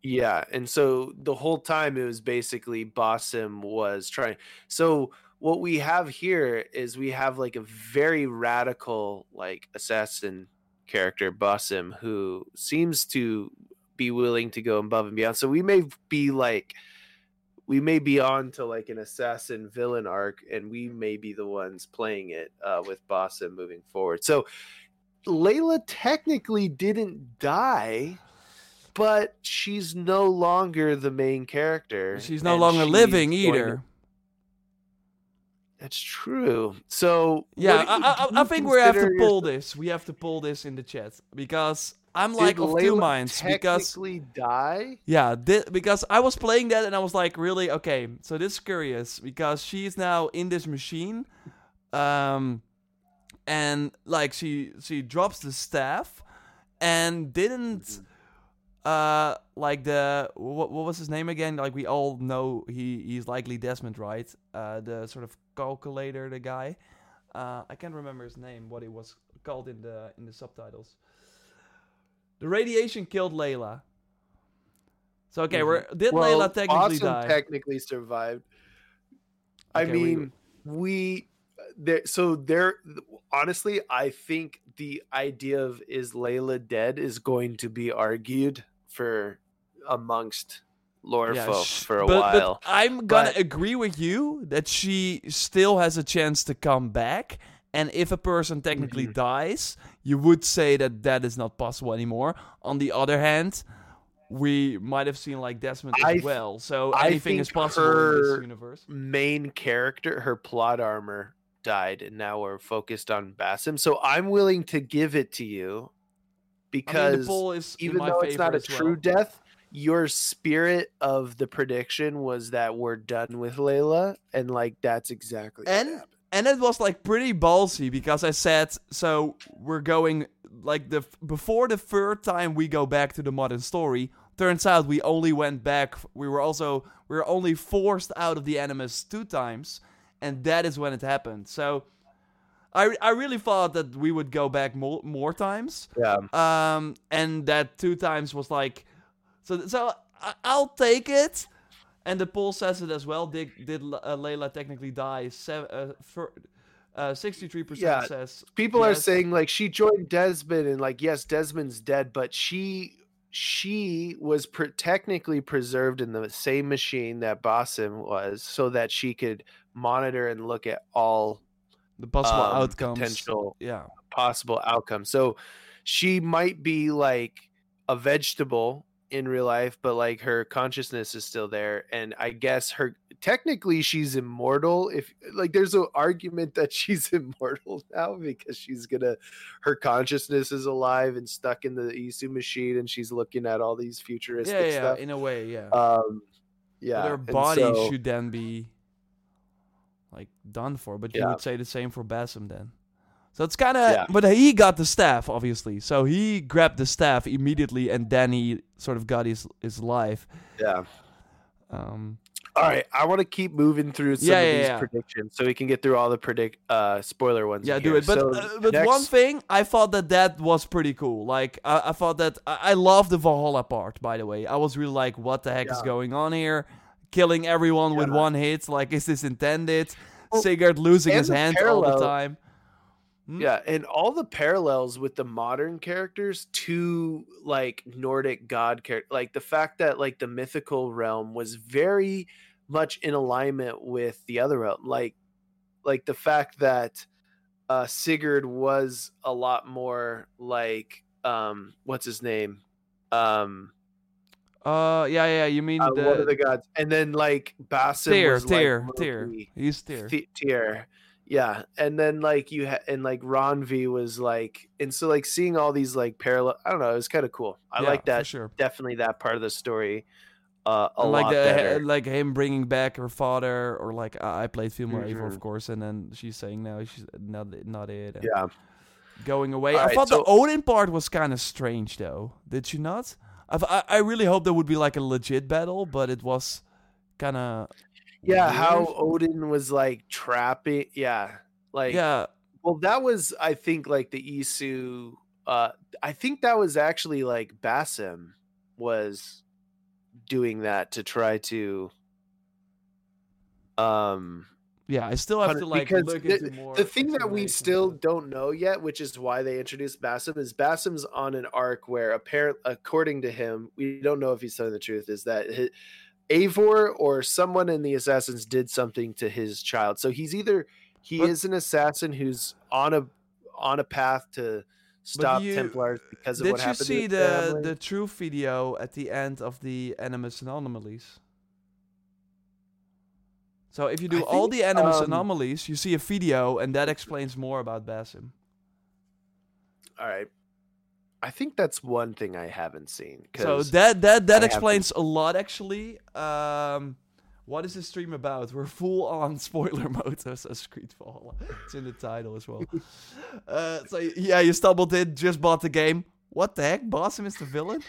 Yeah, and so the whole time it was basically Basim was trying. So what we have here is we have like a very radical like assassin character Basim who seems to be willing to go above and beyond. So we may be like we may be on to like an assassin villain arc and we may be the ones playing it uh, with Basim moving forward. So Layla technically didn't die but she's no longer the main character. She's no longer she's living going to- either. That's true. So Yeah, I, I, I think we have to pull this. We have to pull this in the chat because I'm Did like of two minds because die. yeah, because I was playing that and I was like, really okay. So this is curious because she's now in this machine, um, and like she she drops the staff and didn't Mm-hmm. Uh like the what, what was his name again like we all know he he's likely desmond right uh the sort of calculator the guy uh i can't remember his name what he was called in the in the subtitles the radiation killed layla so okay Mhm. we're did well, layla technically Awesome die technically survived. I Okay, we- mean, we there. So there, honestly, I think the idea of is Layla dead is going to be argued for amongst lore Yeah, folk sh- for a but, but while. I'm gonna But- agree with you that she still has a chance to come back. And if a person technically Mhm. dies, you would say that that is not possible anymore. On the other hand, we might have seen like Desmond I as th- well. So I anything is think possible in this universe. main character, her plot armor died, and now we're focused on Basim. So I'm willing to give it to you I mean, because the poll is even though it's not a as well. true death, your spirit of the prediction was that we're done with Layla, and like that's exactly And- happened. and it was like pretty ballsy because I said, so we're going like the before the third time we go back to the modern story. Turns out we only went back. We were also we were only forced out of the animus two times, and that is when it happened. So. I, I really thought that we would go back more, more times, Yeah, um, and that two times was like, so so I'll take it. And the poll says it as well. Did did uh, Layla technically die? Seven, uh, for, uh, 63% Yeah, says people are saying like she joined Desmond, and like yes, Desmond's dead, but she she was pre- technically preserved in the same machine that Basim was, so that she could monitor and look at all the possible um, outcomes. potential Yeah, possible outcomes. So she might be like a vegetable in real life, but like her consciousness is still there. And I guess her technically she's immortal. If like there's an argument that she's immortal now because she's gonna her consciousness is alive and stuck in the Isu machine and she's looking at all these futuristic yeah, yeah. stuff. In a way, yeah. Um yeah. but her body so- should then be like done for. But you would say the same for Basim then. So it's kind of, Yeah. but he got the staff obviously. So he grabbed the staff immediately, and then he sort of got his his life. yeah. Um, All right, I want to keep moving through some Yeah, of yeah, these yeah. predictions so we can get through all the predict uh spoiler ones. Yeah, do here. it. But So uh, but one thing, I thought that that was pretty cool. Like I, I thought that I, I love the Valhalla part. By the way, I was really like, what the heck is going on here? Killing everyone with one hit. Like, is this intended? Well, Sigurd losing his hand all the time. Hmm? Yeah, and all the parallels with the modern characters to like Nordic god character, like the fact that like the mythical realm was very much in alignment with the other realm, like like the fact that uh Sigurd was a lot more like um what's his name um Uh, yeah, yeah. You mean Uh, the, one of the gods, and then like Basim Tyr, was Tyr, like Tyr. Loki. He's Tyr. Tyr. Yeah, and then like you ha- and like Randvi was like, and so like seeing all these like parallel. I don't know. It was kind of cool. I Yeah, like that. sure. Definitely that part of the story. Uh, a like lot the better. like him bringing back her father, or like I I played Female Eivor, of Mhm. course, and then she's saying no, she's not not it. yeah. going away. I Alright, thought so- the Odin part was kind of strange, though. Did you not? I, th- I I really hope there would be like a legit battle, but it was kind of Yeah, how Odin was like trapping. Yeah, like yeah Well, that was I think like the Isu. Uh, I think that was actually like Basim was doing that to try to. Um, yeah. I still have to like because look the- into more. the thing that we still don't know yet, which is why they introduced Basim, is Basim's on an arc where apparent, according to him, we don't know if he's telling the truth. Is that hi Eivor or someone in the assassins did something to his child? So he's either he But- is an assassin who's on a on a path to stop you- Templars because of Did what you happened. to see his the family. the truth video at the end of the Animus Anomalies? So if you do I all think, the Animus um, Anomalies, you see a video, and that explains more about Basim. All right, I think that's one thing I haven't seen. So that that that I explains a lot actually. Um, what is this stream about? We're full on spoiler mode, so says It's in the title as well. uh, so yeah, you stumbled in, just bought the game. What the heck? Basim is the villain,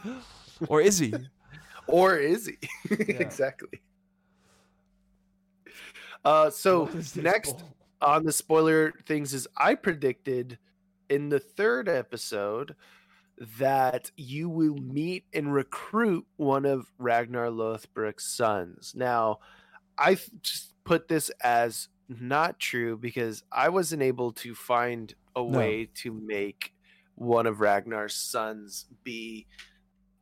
or is he? or is he exactly? Uh, so What is this next on the spoiler things is I predicted in the third episode that you will meet and recruit one of Ragnar Lothbrok's sons. Now, I just put this as not true because I wasn't able to find a way to make one of Ragnar's sons be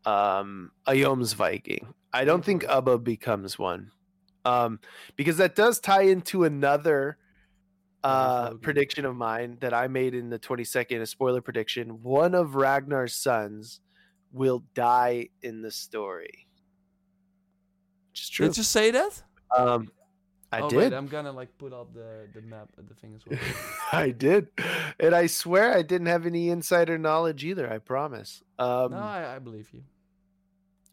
um a Jomsviking. I don't think Ubba becomes one. Um because that does tie into another uh prediction of mine that I made in the 22nd, a spoiler prediction. One of Ragnar's sons will die in the story. Which is true. Did you say that? um I oh, did. Wait, I'm gonna like put up the the map, of the thing as well. I did. And I swear I didn't have any insider knowledge either, I promise. Um no, I, I believe you.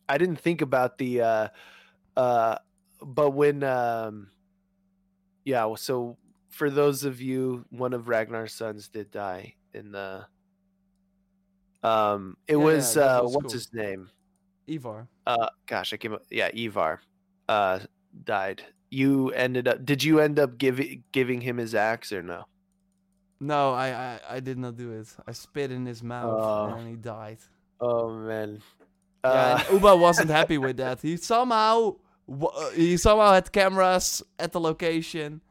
I didn't think about the uh uh but when um yeah, so for those of you one of Ragnar's sons did die in the um it Yeah, was yeah, uh was what's cool. his name? Ivar. Uh gosh, I came up yeah, Ivar uh died. You ended up did you end up giving giving him his axe or no? No, I, I I did not do it. I spit in his mouth Oh. and he died. Oh man. Uh, and Ubba wasn't happy with that. He somehow he somehow had cameras at the location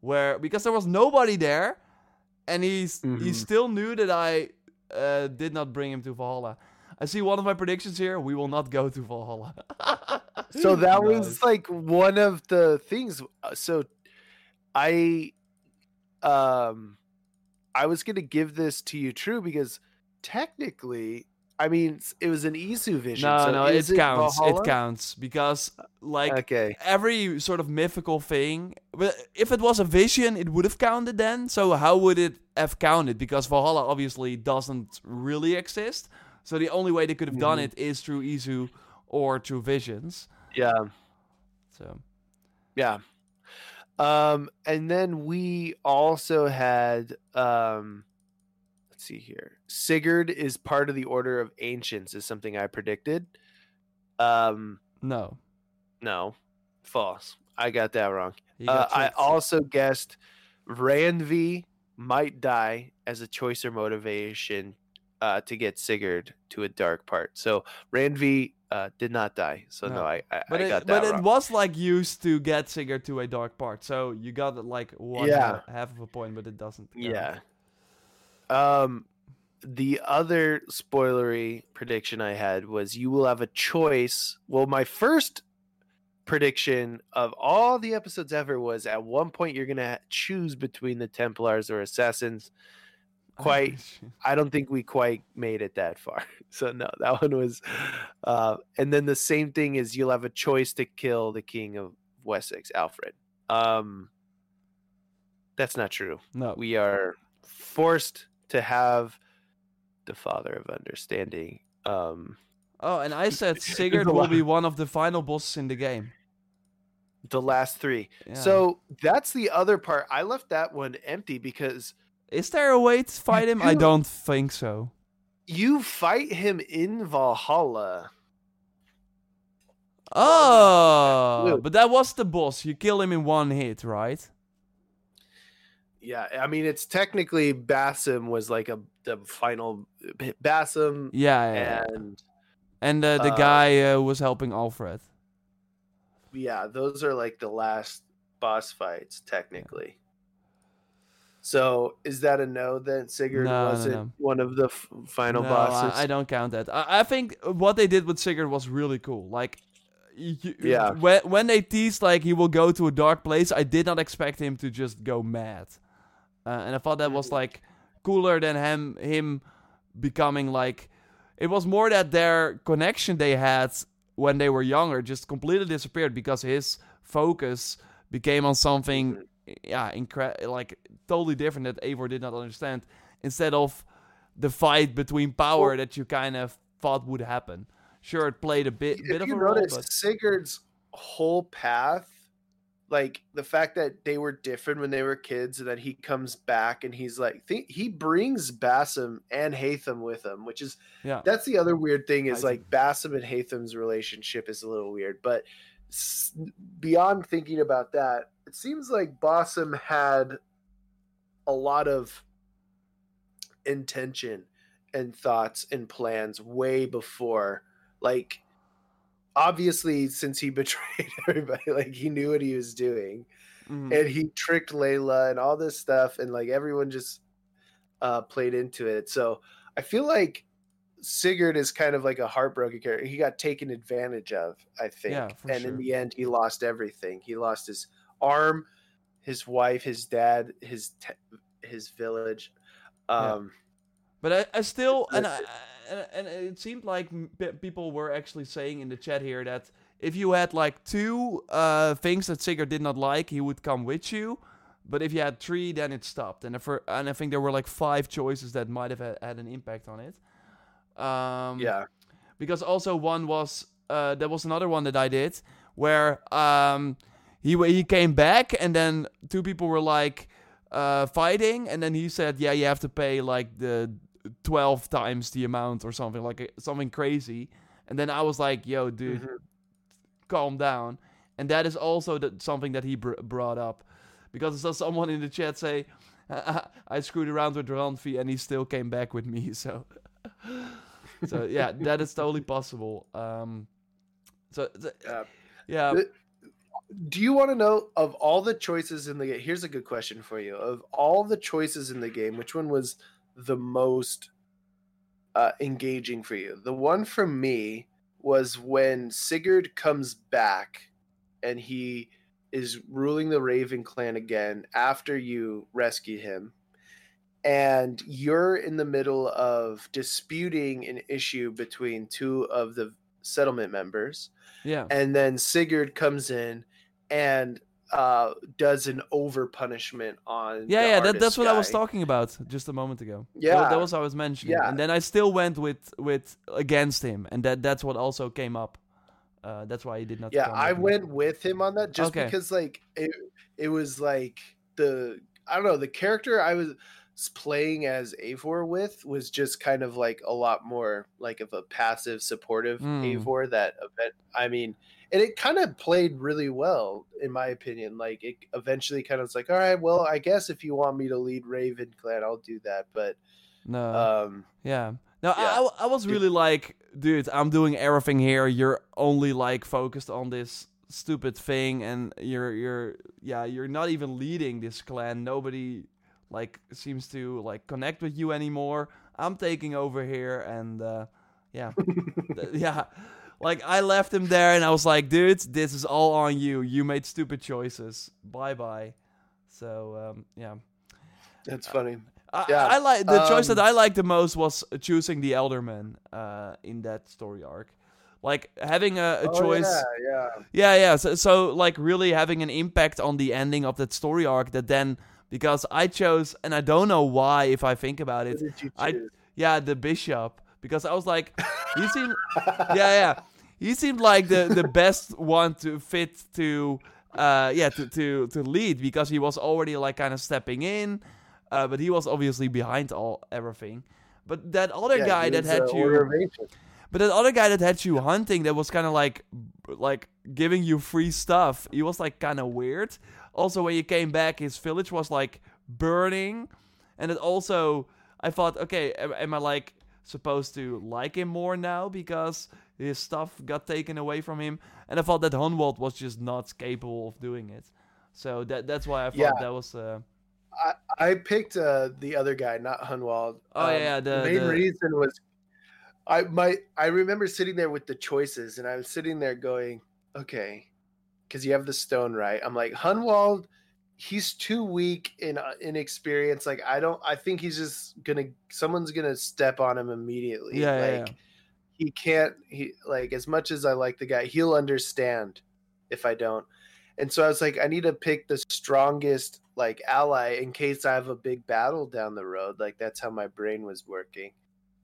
where because there was nobody there, and he's he Mhm. still knew that I uh, did not bring him to Valhalla. I see one of my predictions here. We will not go to Valhalla. so that Nice. was like one of the things uh, so i um i was gonna give this to you true because technically i mean it was an isu vision no, so no, it counts. Valhalla? It counts because like okay every sort of mythical thing. But if it was a vision, it would have counted then. So how would it have counted? Because Valhalla obviously doesn't really exist. So the only way they could have done Mhm. it is through Isu or through visions. yeah So yeah um and then we also had um let's see here sigurd is part of the order of ancients is something i predicted um no, no false i got that wrong he Uh, I also guessed Randvi might die as a choice or motivation uh, to get Sigurd to a dark part. So Randvi uh, did not die. So no, No. I, I, But I it, got but that it was like used to get Sigurd to a dark part. So you got like one Yeah. half of a point, but it doesn't. count. yeah. Um, the other spoilery prediction I had was you will have a choice. Well, my first prediction of all the episodes ever was at one point you're gonna choose between the Templars or Assassins. quite I don't think we quite made it that far. So no, that one was uh and then the same thing is you'll have a choice to kill the king of Wessex, Alfred. Um that's not true. No. We are forced to have the father of understanding. Um Oh, and I said Sigurd will be one of the final bosses in the game. the last three. Yeah. So that's the other part. I left that one empty because is there a way to fight him? I do- don't think so. you fight him in Valhalla. Oh, but that was the boss. You kill him in one hit, right? Yeah, I mean it's technically Basim was like a the final Basim Yeah, yeah. and And uh, the uh, guy uh, was helping Alfred. yeah, those are like the last boss fights technically. So is that a no? Then Sigurd No, no, wasn't no. one of the f- final no, bosses. I, I don't count that. I, I think what they did with Sigurd was really cool. Like, y- y- Yeah. when when they teased like he will go to a dark place, I did not expect him to just go mad, uh, and I thought that was like cooler than him him becoming like. It was more that their connection they had when they were younger just completely disappeared because his focus became on something Mhm. yeah, incre- like totally different that Eivor did not understand. Instead of the fight between power that you kind of thought would happen. Sure, it played a bit if bit of you a role, notice but Sigurd's whole path, like the fact that they were different when they were kids, and that he comes back and he's like, th- he brings Basim and Hytham with him, which is yeah, that's the other weird thing is Hytham. like Basim and Hytham's relationship is a little weird, but s- beyond thinking about that, it seems like Basim had a lot of intention and thoughts and plans way before like obviously since he betrayed everybody like he knew what he was doing mhm. and he tricked Layla and all this stuff and like everyone just uh played into it so i feel like sigurd is kind of like a heartbroken character he got taken advantage of i think Yeah, and sure. in the end he lost everything he lost his arm his wife his dad his te- his village Yeah. But I, I still and I, and, it seemed like people were actually saying in the chat here that if you had like two uh, things that Sigurd did not like, he would come with you. But if you had three, then it stopped. And if for, and I think there were like five choices that might have had, had an impact on it. Um, yeah because also one was uh, there was another one that I did where um, he he came back and then two people were like uh, fighting and then he said yeah you have to pay like the 12 times the amount or something like uh, something crazy. And then I was like yo dude Mhm. calm down. And that is also that something that he br- brought up. Because I saw someone in the chat say I screwed around with Randvi and he still came back with me so. So yeah that is totally possible. Um so Yeah. yeah. Do you want to know of all the choices in the game here's a good question for you. Of all the choices in the game which one was the most uh, engaging for you. The one for me was when sigurd comes back and he is ruling the raven clan again after you rescue him. And you're in the middle of disputing an issue between two of the settlement members. Yeah. And then Sigurd comes in and uh does an over punishment on yeah yeah that, that's what i was talking about just a moment ago Yeah. that, was what i was mentioning Yeah. and then i still went with with against him and that that's what also came up uh that's why he did not yeah i me. went with him on that just Okay. because like it it was like the i don't know the character i was playing as Eivor with was just kind of like a lot more like of a passive supportive Mm. Eivor that event I mean and it kind of played really well in my opinion like it eventually kind of was like all right well I guess if you want me to lead Raven clan I'll do that but no um Yeah. No, I- Yeah. I, I was really like, dude, I'm doing everything here. You're only like focused on this stupid thing, and you're you're yeah, you're not even leading this clan. Nobody like seems to like connect with you anymore. I'm taking over here, and uh, yeah, yeah. Like I left him there, and I was like, dude, this is all on you. You made stupid choices. Bye bye. So um, yeah. That's funny. I, Yeah, I like the choice that um, I liked the most was choosing the Elderman uh, in that story arc. Like having a, a Oh, choice. yeah, yeah. Yeah, yeah. So, so like really having an impact on the ending of that story arc that then because I chose and I don't know why if I think about it. I- Yeah, the bishop because I was like you seemed yeah, yeah. He seemed like the the best one to fit to uh yeah, to to to lead because he was already like kind of stepping in. Uh, but he was obviously behind all everything. But that other Yeah, guy that had uh, you Order of Ancient. but that other guy that had you hunting, that was kind of like, like giving you free stuff. He was like kind of weird. Also, when you came back, his village was like burning, and it also, I thought, okay, am, am I like supposed to like him more now because his stuff got taken away from him? And I thought that Hunwald was just not capable of doing it. So that that's why I thought Yeah. that was. Uh, I, I picked uh, the other guy, not Hunwald. Oh, Um, yeah, the- main the- reason was I my I remember sitting there with the choices, and I was sitting there going, okay, because you have the stone right. I'm like Hunwald, he's too weak in uh, inexperience. Like I don't. I think he's just gonna. Someone's gonna step on him immediately. Yeah, yeah, yeah. He can't. He like as much as I like the guy, he'll understand if I don't. And so I was like, I need to pick the strongest like ally in case I have a big battle down the road. Like that's how my brain was working.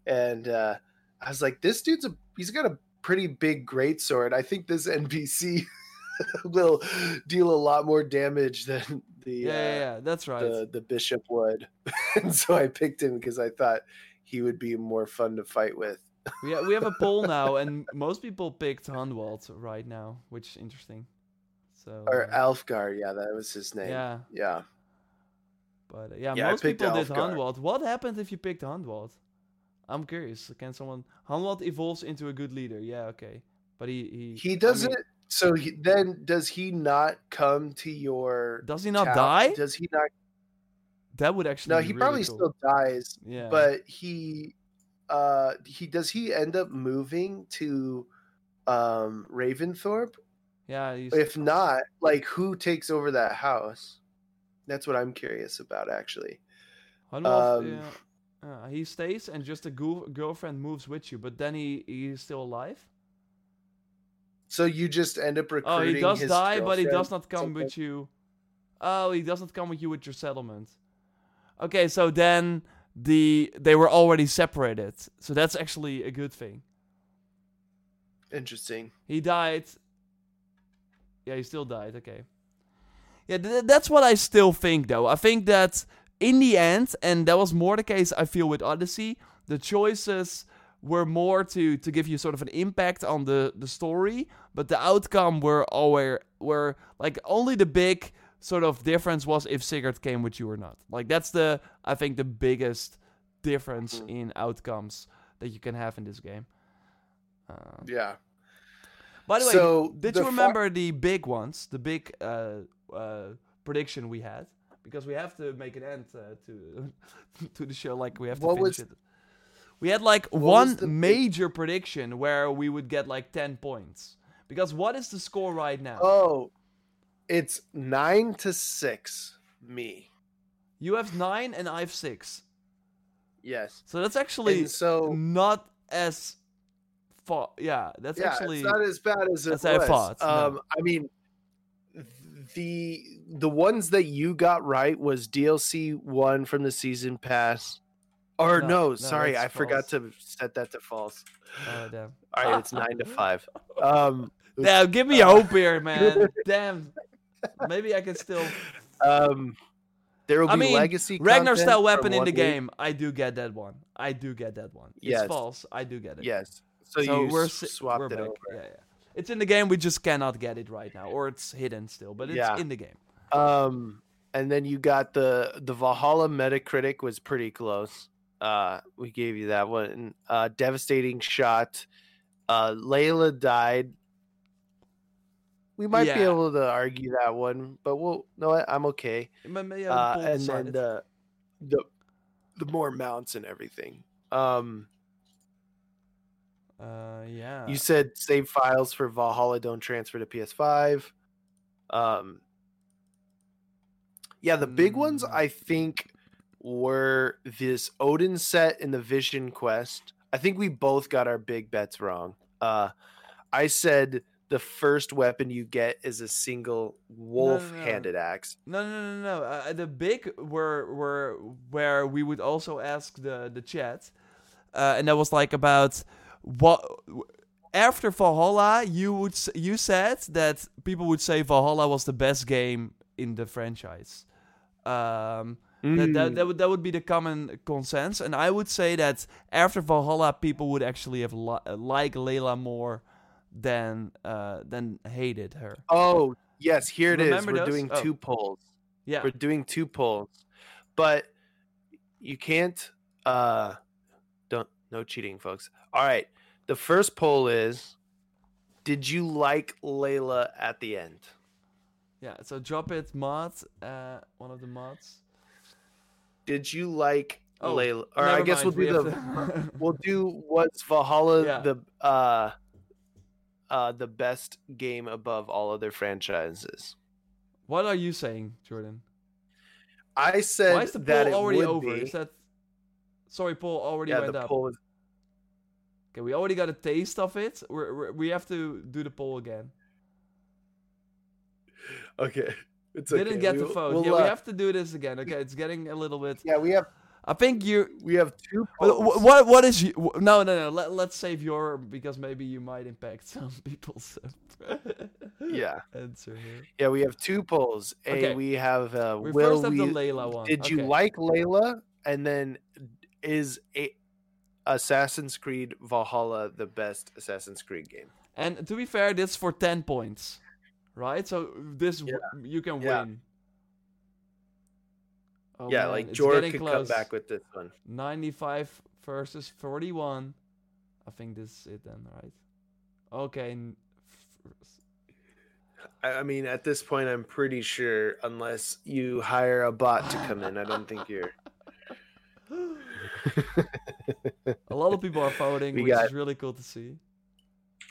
And uh I was like, this dude's a he's got a pretty big great sword. I think this NPC will deal a lot more damage than the yeah, yeah, uh, yeah, that's right. the the bishop would. and so I picked him because I thought he would be more fun to fight with. We, ha- we have a poll now, and most people picked Hunwald right now, which is interesting. So Or uh, Alfgar, yeah, that was his name. yeah, yeah. but uh, yeah, Yeah, most picked people did Alfgar. Hunwald. What happened if you picked Hunwald? I'm curious. Can someone Hunwald evolves into a good leader? Yeah, okay, but he he He I mean, doesn't. so he, then does he not come to your? does he not town? die? Does he not? That would actually No, be he really probably cool. still dies. yeah. But he, uh, he does he end up moving to, um, Raventhorpe? yeah, he's, If not, like who takes over that house? That's what I'm curious about, actually. Um, yeah, uh, he stays, and just a goo- girlfriend moves with you. But then he he's still alive. So you just end up recruiting. Oh, he does die, but he does not come with you. Oh, he does not come with you with your settlement. Okay, so then the they were already separated. So that's actually a good thing. Interesting. He died. Yeah, he still died. Okay. Yeah, th- that's what I still think, though. I think that in the end, and that was more the case, I feel, with Odyssey, the choices were more to to give you sort of an impact on the the story, but the outcome were always were like only the big sort of difference was if Sigurd came with you or not. Like that's the I think the biggest difference Mhm. in outcomes that you can have in this game. Uh, Yeah. by the way, So did the you remember the big ones, the big uh, uh, prediction we had? Because we have to make an end uh, to to the show. Like we have to What finish was- it. We had like one the major prediction where we would get like ten points. Because what is the score right now? Oh, it's nine to six. Me. You have nine and I have six. Yes. So that's actually And so not as far. Yeah, that's yeah, actually it's not as bad as it as I thought, no. Um, I mean, the the ones that you got right was DLC one from the season pass. Or No, no, no, sorry, I forgot to set that to false. Oh, damn. All right, it's nine to five. Um, Damn, give me Uh, hope here, man. Damn. Maybe I can still. um, there will be I mean, legacy. Ragnar style weapon in the week. game. I do get that one. I do get that one. It's false. I do get it. Yes. So, So you we're swapped we're it back. over. Yeah, yeah. It's in the game. We just cannot get it right now, or it's hidden still. But it's Yeah. in the game. Um, and then you got the the Valhalla Metacritic was pretty close. Uh, we gave you that one. Uh, devastating shot. Uh, Layla died. We might be able to argue that one, but we'll no, I- I'm okay. Uh, and then the the the more mounts and everything. Um, uh, yeah. you said save files for Valhalla don't transfer to PS5. Um, yeah, the big ones Mm. I think were this Odin set in the Vision Quest. I think we both got our big bets wrong. Uh, I said the first weapon you get is a single wolf-handed axe. No, no, no, no. Uh, the big were were where we would also ask the the chat, uh, and that was like about what after Valhalla. You would you said that people would say Valhalla was the best game in the franchise. Um, that, that, that would that would be the common consensus, and I would say that after Valhalla, people would actually have li- like Layla more than uh, than hated her. Oh, yes, here it is. Remember We're those? doing Oh. two polls. Yeah, We're doing two polls. But you can't uh don't no cheating, folks. All right. The first poll is did you like Layla at the end? yeah. So drop it, mods. Uh, one of the mods. Did you like Oh, Layla? Or I guess mind, we'll do we the to- we'll do what's Valhalla Yeah. the uh uh the best game above all other franchises. what are you saying, Jordan? I said Why is the that poll already over? be. Is that sorry, poll already yeah, went the up. poll is Okay, we already got a taste of it. We're, we're, we have to do the poll again. okay. It's Didn't okay. get we, the vote. we'll, yeah, uh, we have to do this again. Okay, it's getting a little bit. Yeah, we have I think you. we have two what what is you? No no no. Let let's save your because maybe you might impact some people's Yeah. answer here. Yeah, we have two polls. A, Okay. we have uh, We will first have we the Layla one. did you like Layla? And then is a Assassin's Creed Valhalla the best Assassin's Creed game? And to be fair, this for ten points, right? So this w- you can Yeah. win. Oh, yeah, man, like Jordan could close. come back with this one. 95 versus 41. I think this is it then, right? Okay. I mean, at this point, I'm pretty sure unless you hire a bot to come in, I don't think you're. A lot of people are voting, We which got- is really cool to see.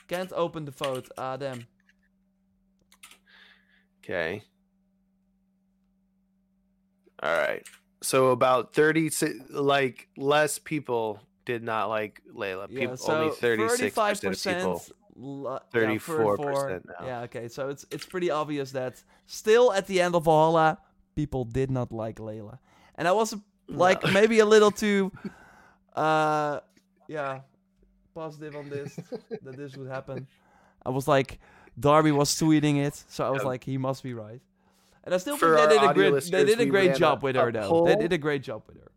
Can't open the vote. Ah, damn. Okay. All right. So about 30 like less people did not like Layla. Yeah, People, so only 36% 35% of people. li- 34% 34. now. Yeah, okay. So it's it's pretty obvious that still at the end of Valhalla, people did not like Layla. And I was like No. maybe a little too uh yeah, positive on this that this would happen. I was like Darby was tweeting it, so I was Yeah. like he must be right. And I still For think they did a great they did a great job with her though. They did a great job with her.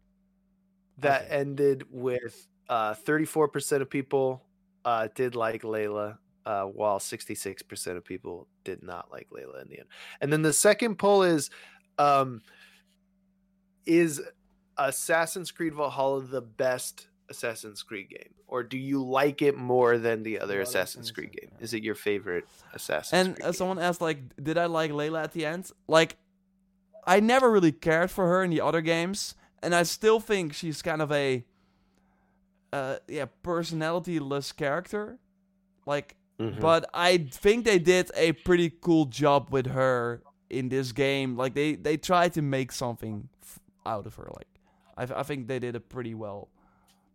That Okay. ended with uh, 34% of people uh, did like Layla, uh, while 66% of people did not like Layla in the end. And then the second poll is um, Is Assassin's Creed Valhalla the best Assassin's Creed game? Or do you like it more than the other Assassin's Creed game? Is it your favorite Assassin's And Creed uh, game? someone asked, like, did I like Layla at the end? Like, I never really cared for her in the other games, and I still think she's kind of a, uh, yeah, personality-less character. Like, Mhm. but I think they did a pretty cool job with her in this game. Like, they they tried to make something f- out of her. Like, I, I think they did a pretty well,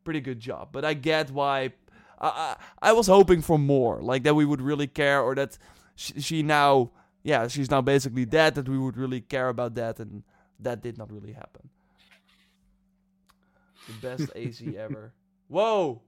pretty good job. But I get why. I, I I was hoping for more, like that we would really care, or that she, she now, yeah, she's now basically dead. That we would really care about that, and that did not really happen. The best AC ever. Whoa.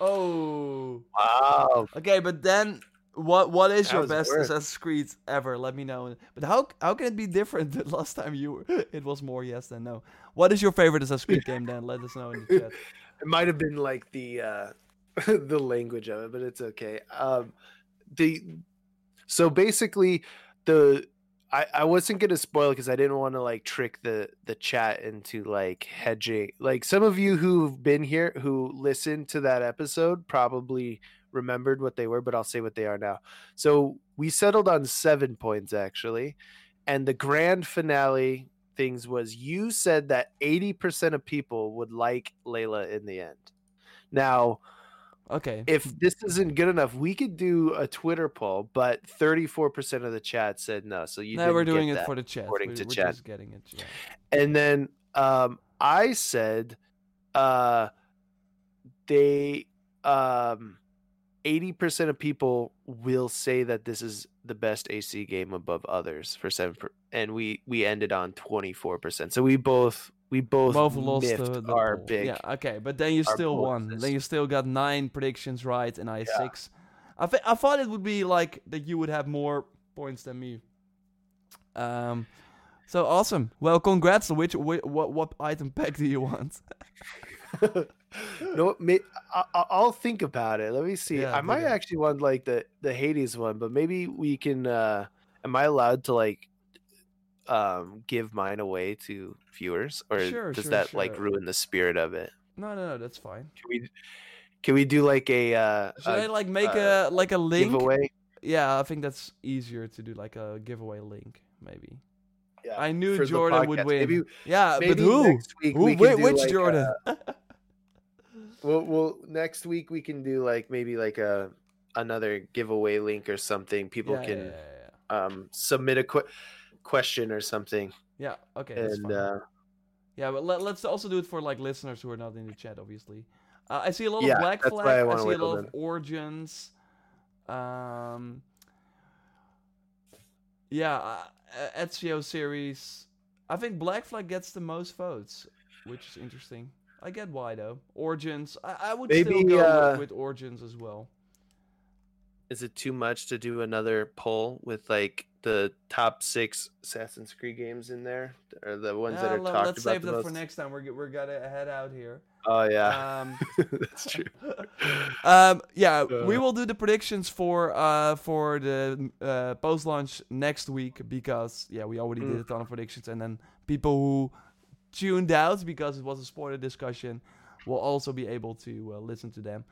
Oh. Wow. Okay, but then what what is That your best worth. Assassin's Creed ever? Let me know. But how how can it be different than last time you it was more yes than no? What is your favorite Assassin's Creed game then? Let us know in the chat. it might have been like the uh the language of it but it's okay um the so basically the i i wasn't gonna spoil because i didn't want to like trick the the chat into like hedging like some of you who've been here who listened to that episode probably remembered what they were but i'll say what they are now so we settled on seven points actually and the grand finale things was you said that 80% of people would like Layla in the end. Now, Okay. if this isn't good enough, we could do a Twitter poll, but 34% of the chat said no. So you no, didn't we're get doing it for the chat. according we, to we're chat. getting it. Yeah. And then um, I said uh, they um, 80% of people will say that this is the best AC game above others for seven, per- and we we ended on 24%. So we both we both, Both lost the, the our poll. big. Yeah, okay, but then you still won. Then you still got nine predictions right, and I had six. I th- I thought it would be like that you would have more points than me. Um, so awesome. Well, congrats. Which, whi what what item pack do you want? no, may, I, I- I'll think about it. Let me see. Yeah, I might it. actually want like the the Hades one, but maybe we can. uh Am I allowed to like um give mine away to viewers, or Sure, does sure, that like ruin the spirit of it? No, no, no, that's fine. Can we can we do like a uh, Should I a like make uh, a like a link? giveaway? Yeah, I think that's easier to do like a giveaway link, maybe. Yeah, I knew Jordan would win. Maybe, yeah, maybe but who? Next week Who? which like, Jordan? uh, Well, well, next week we can do like maybe like a another giveaway link or something. People yeah, can yeah, yeah, um submit a que- question or something, Yeah, okay, and uh, Yeah, but let, let's also do it for like listeners who are not in the chat, obviously. Uh, I see a lot of Black why I Flag. I, see a lot of. Origins. Um, yeah, uh, uh, Ezio series. I think Black Flag gets the most votes, which is interesting. I get why though. Origins. I, I would still go uh, with, with Origins as well. is it too much to do another poll with like the top six Assassin's Creed games in there, or the ones that are let, talked let's about save the that most? for next time. We're we're gonna head out here. Oh yeah, Um, that's true. um, yeah, we Uh. will do the predictions for uh for the uh, post launch next week because yeah we already did Mm. a ton of predictions and then people who tuned out because it was a spoiler discussion will also be able to uh, listen to them.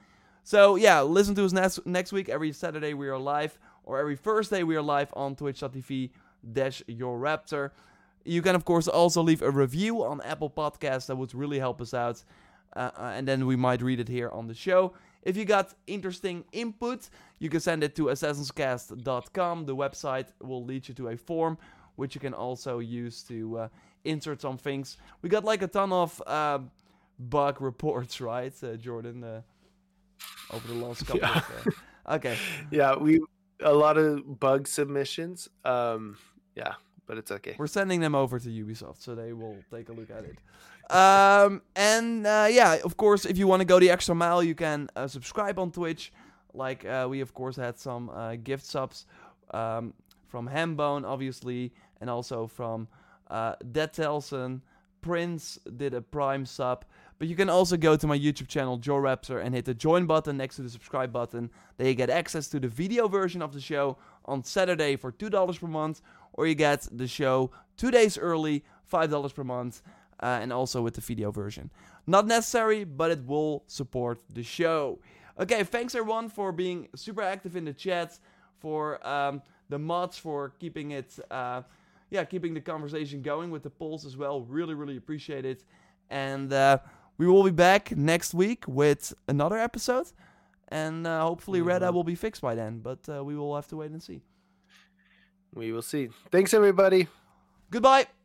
So yeah, listen to us next next week. Every Saturday we are live, or every Thursday we are live on Twitch.tv dash JorRaptor. You can of course also leave a review on Apple Podcasts. That would really help us out, uh, uh, and then we might read it here on the show. If you got interesting input, you can send it to assassinscast.com. The website will lead you to a form, which you can also use to uh, insert some things. We got like a ton of um bug reports, right, uh, Jordan? Uh, over the last couple Yeah. of. Uh, okay. yeah, we a lot of bug submissions. Um, yeah, but it's okay. We're sending them over to Ubisoft, so they will take a look at it. Um, and uh, yeah, of course, if you want to go the extra mile, you can uh, subscribe on Twitch. Like uh, we, of course, had some uh, gift subs um, from Hambone, obviously, and also from uh, Dead Telson. Prince did a Prime sub. But you can also go to my YouTube channel, JorRaptor, and hit the join button next to the subscribe button. There you get access to the video version of the show on Saturday for $2 per month, or you get the show two days early, $5 per month, uh, and also with the video version. Not necessary, but it will support the show. Okay, thanks everyone for being super active in the chat, for um, the mods, for keeping it, uh, yeah, keeping the conversation going with the polls as well. Really, really appreciate it. And uh, we will be back next week with another episode. And uh, hopefully, Reda will be fixed by then, but uh, we will have to wait and see. We will see. Thanks, everybody. Goodbye.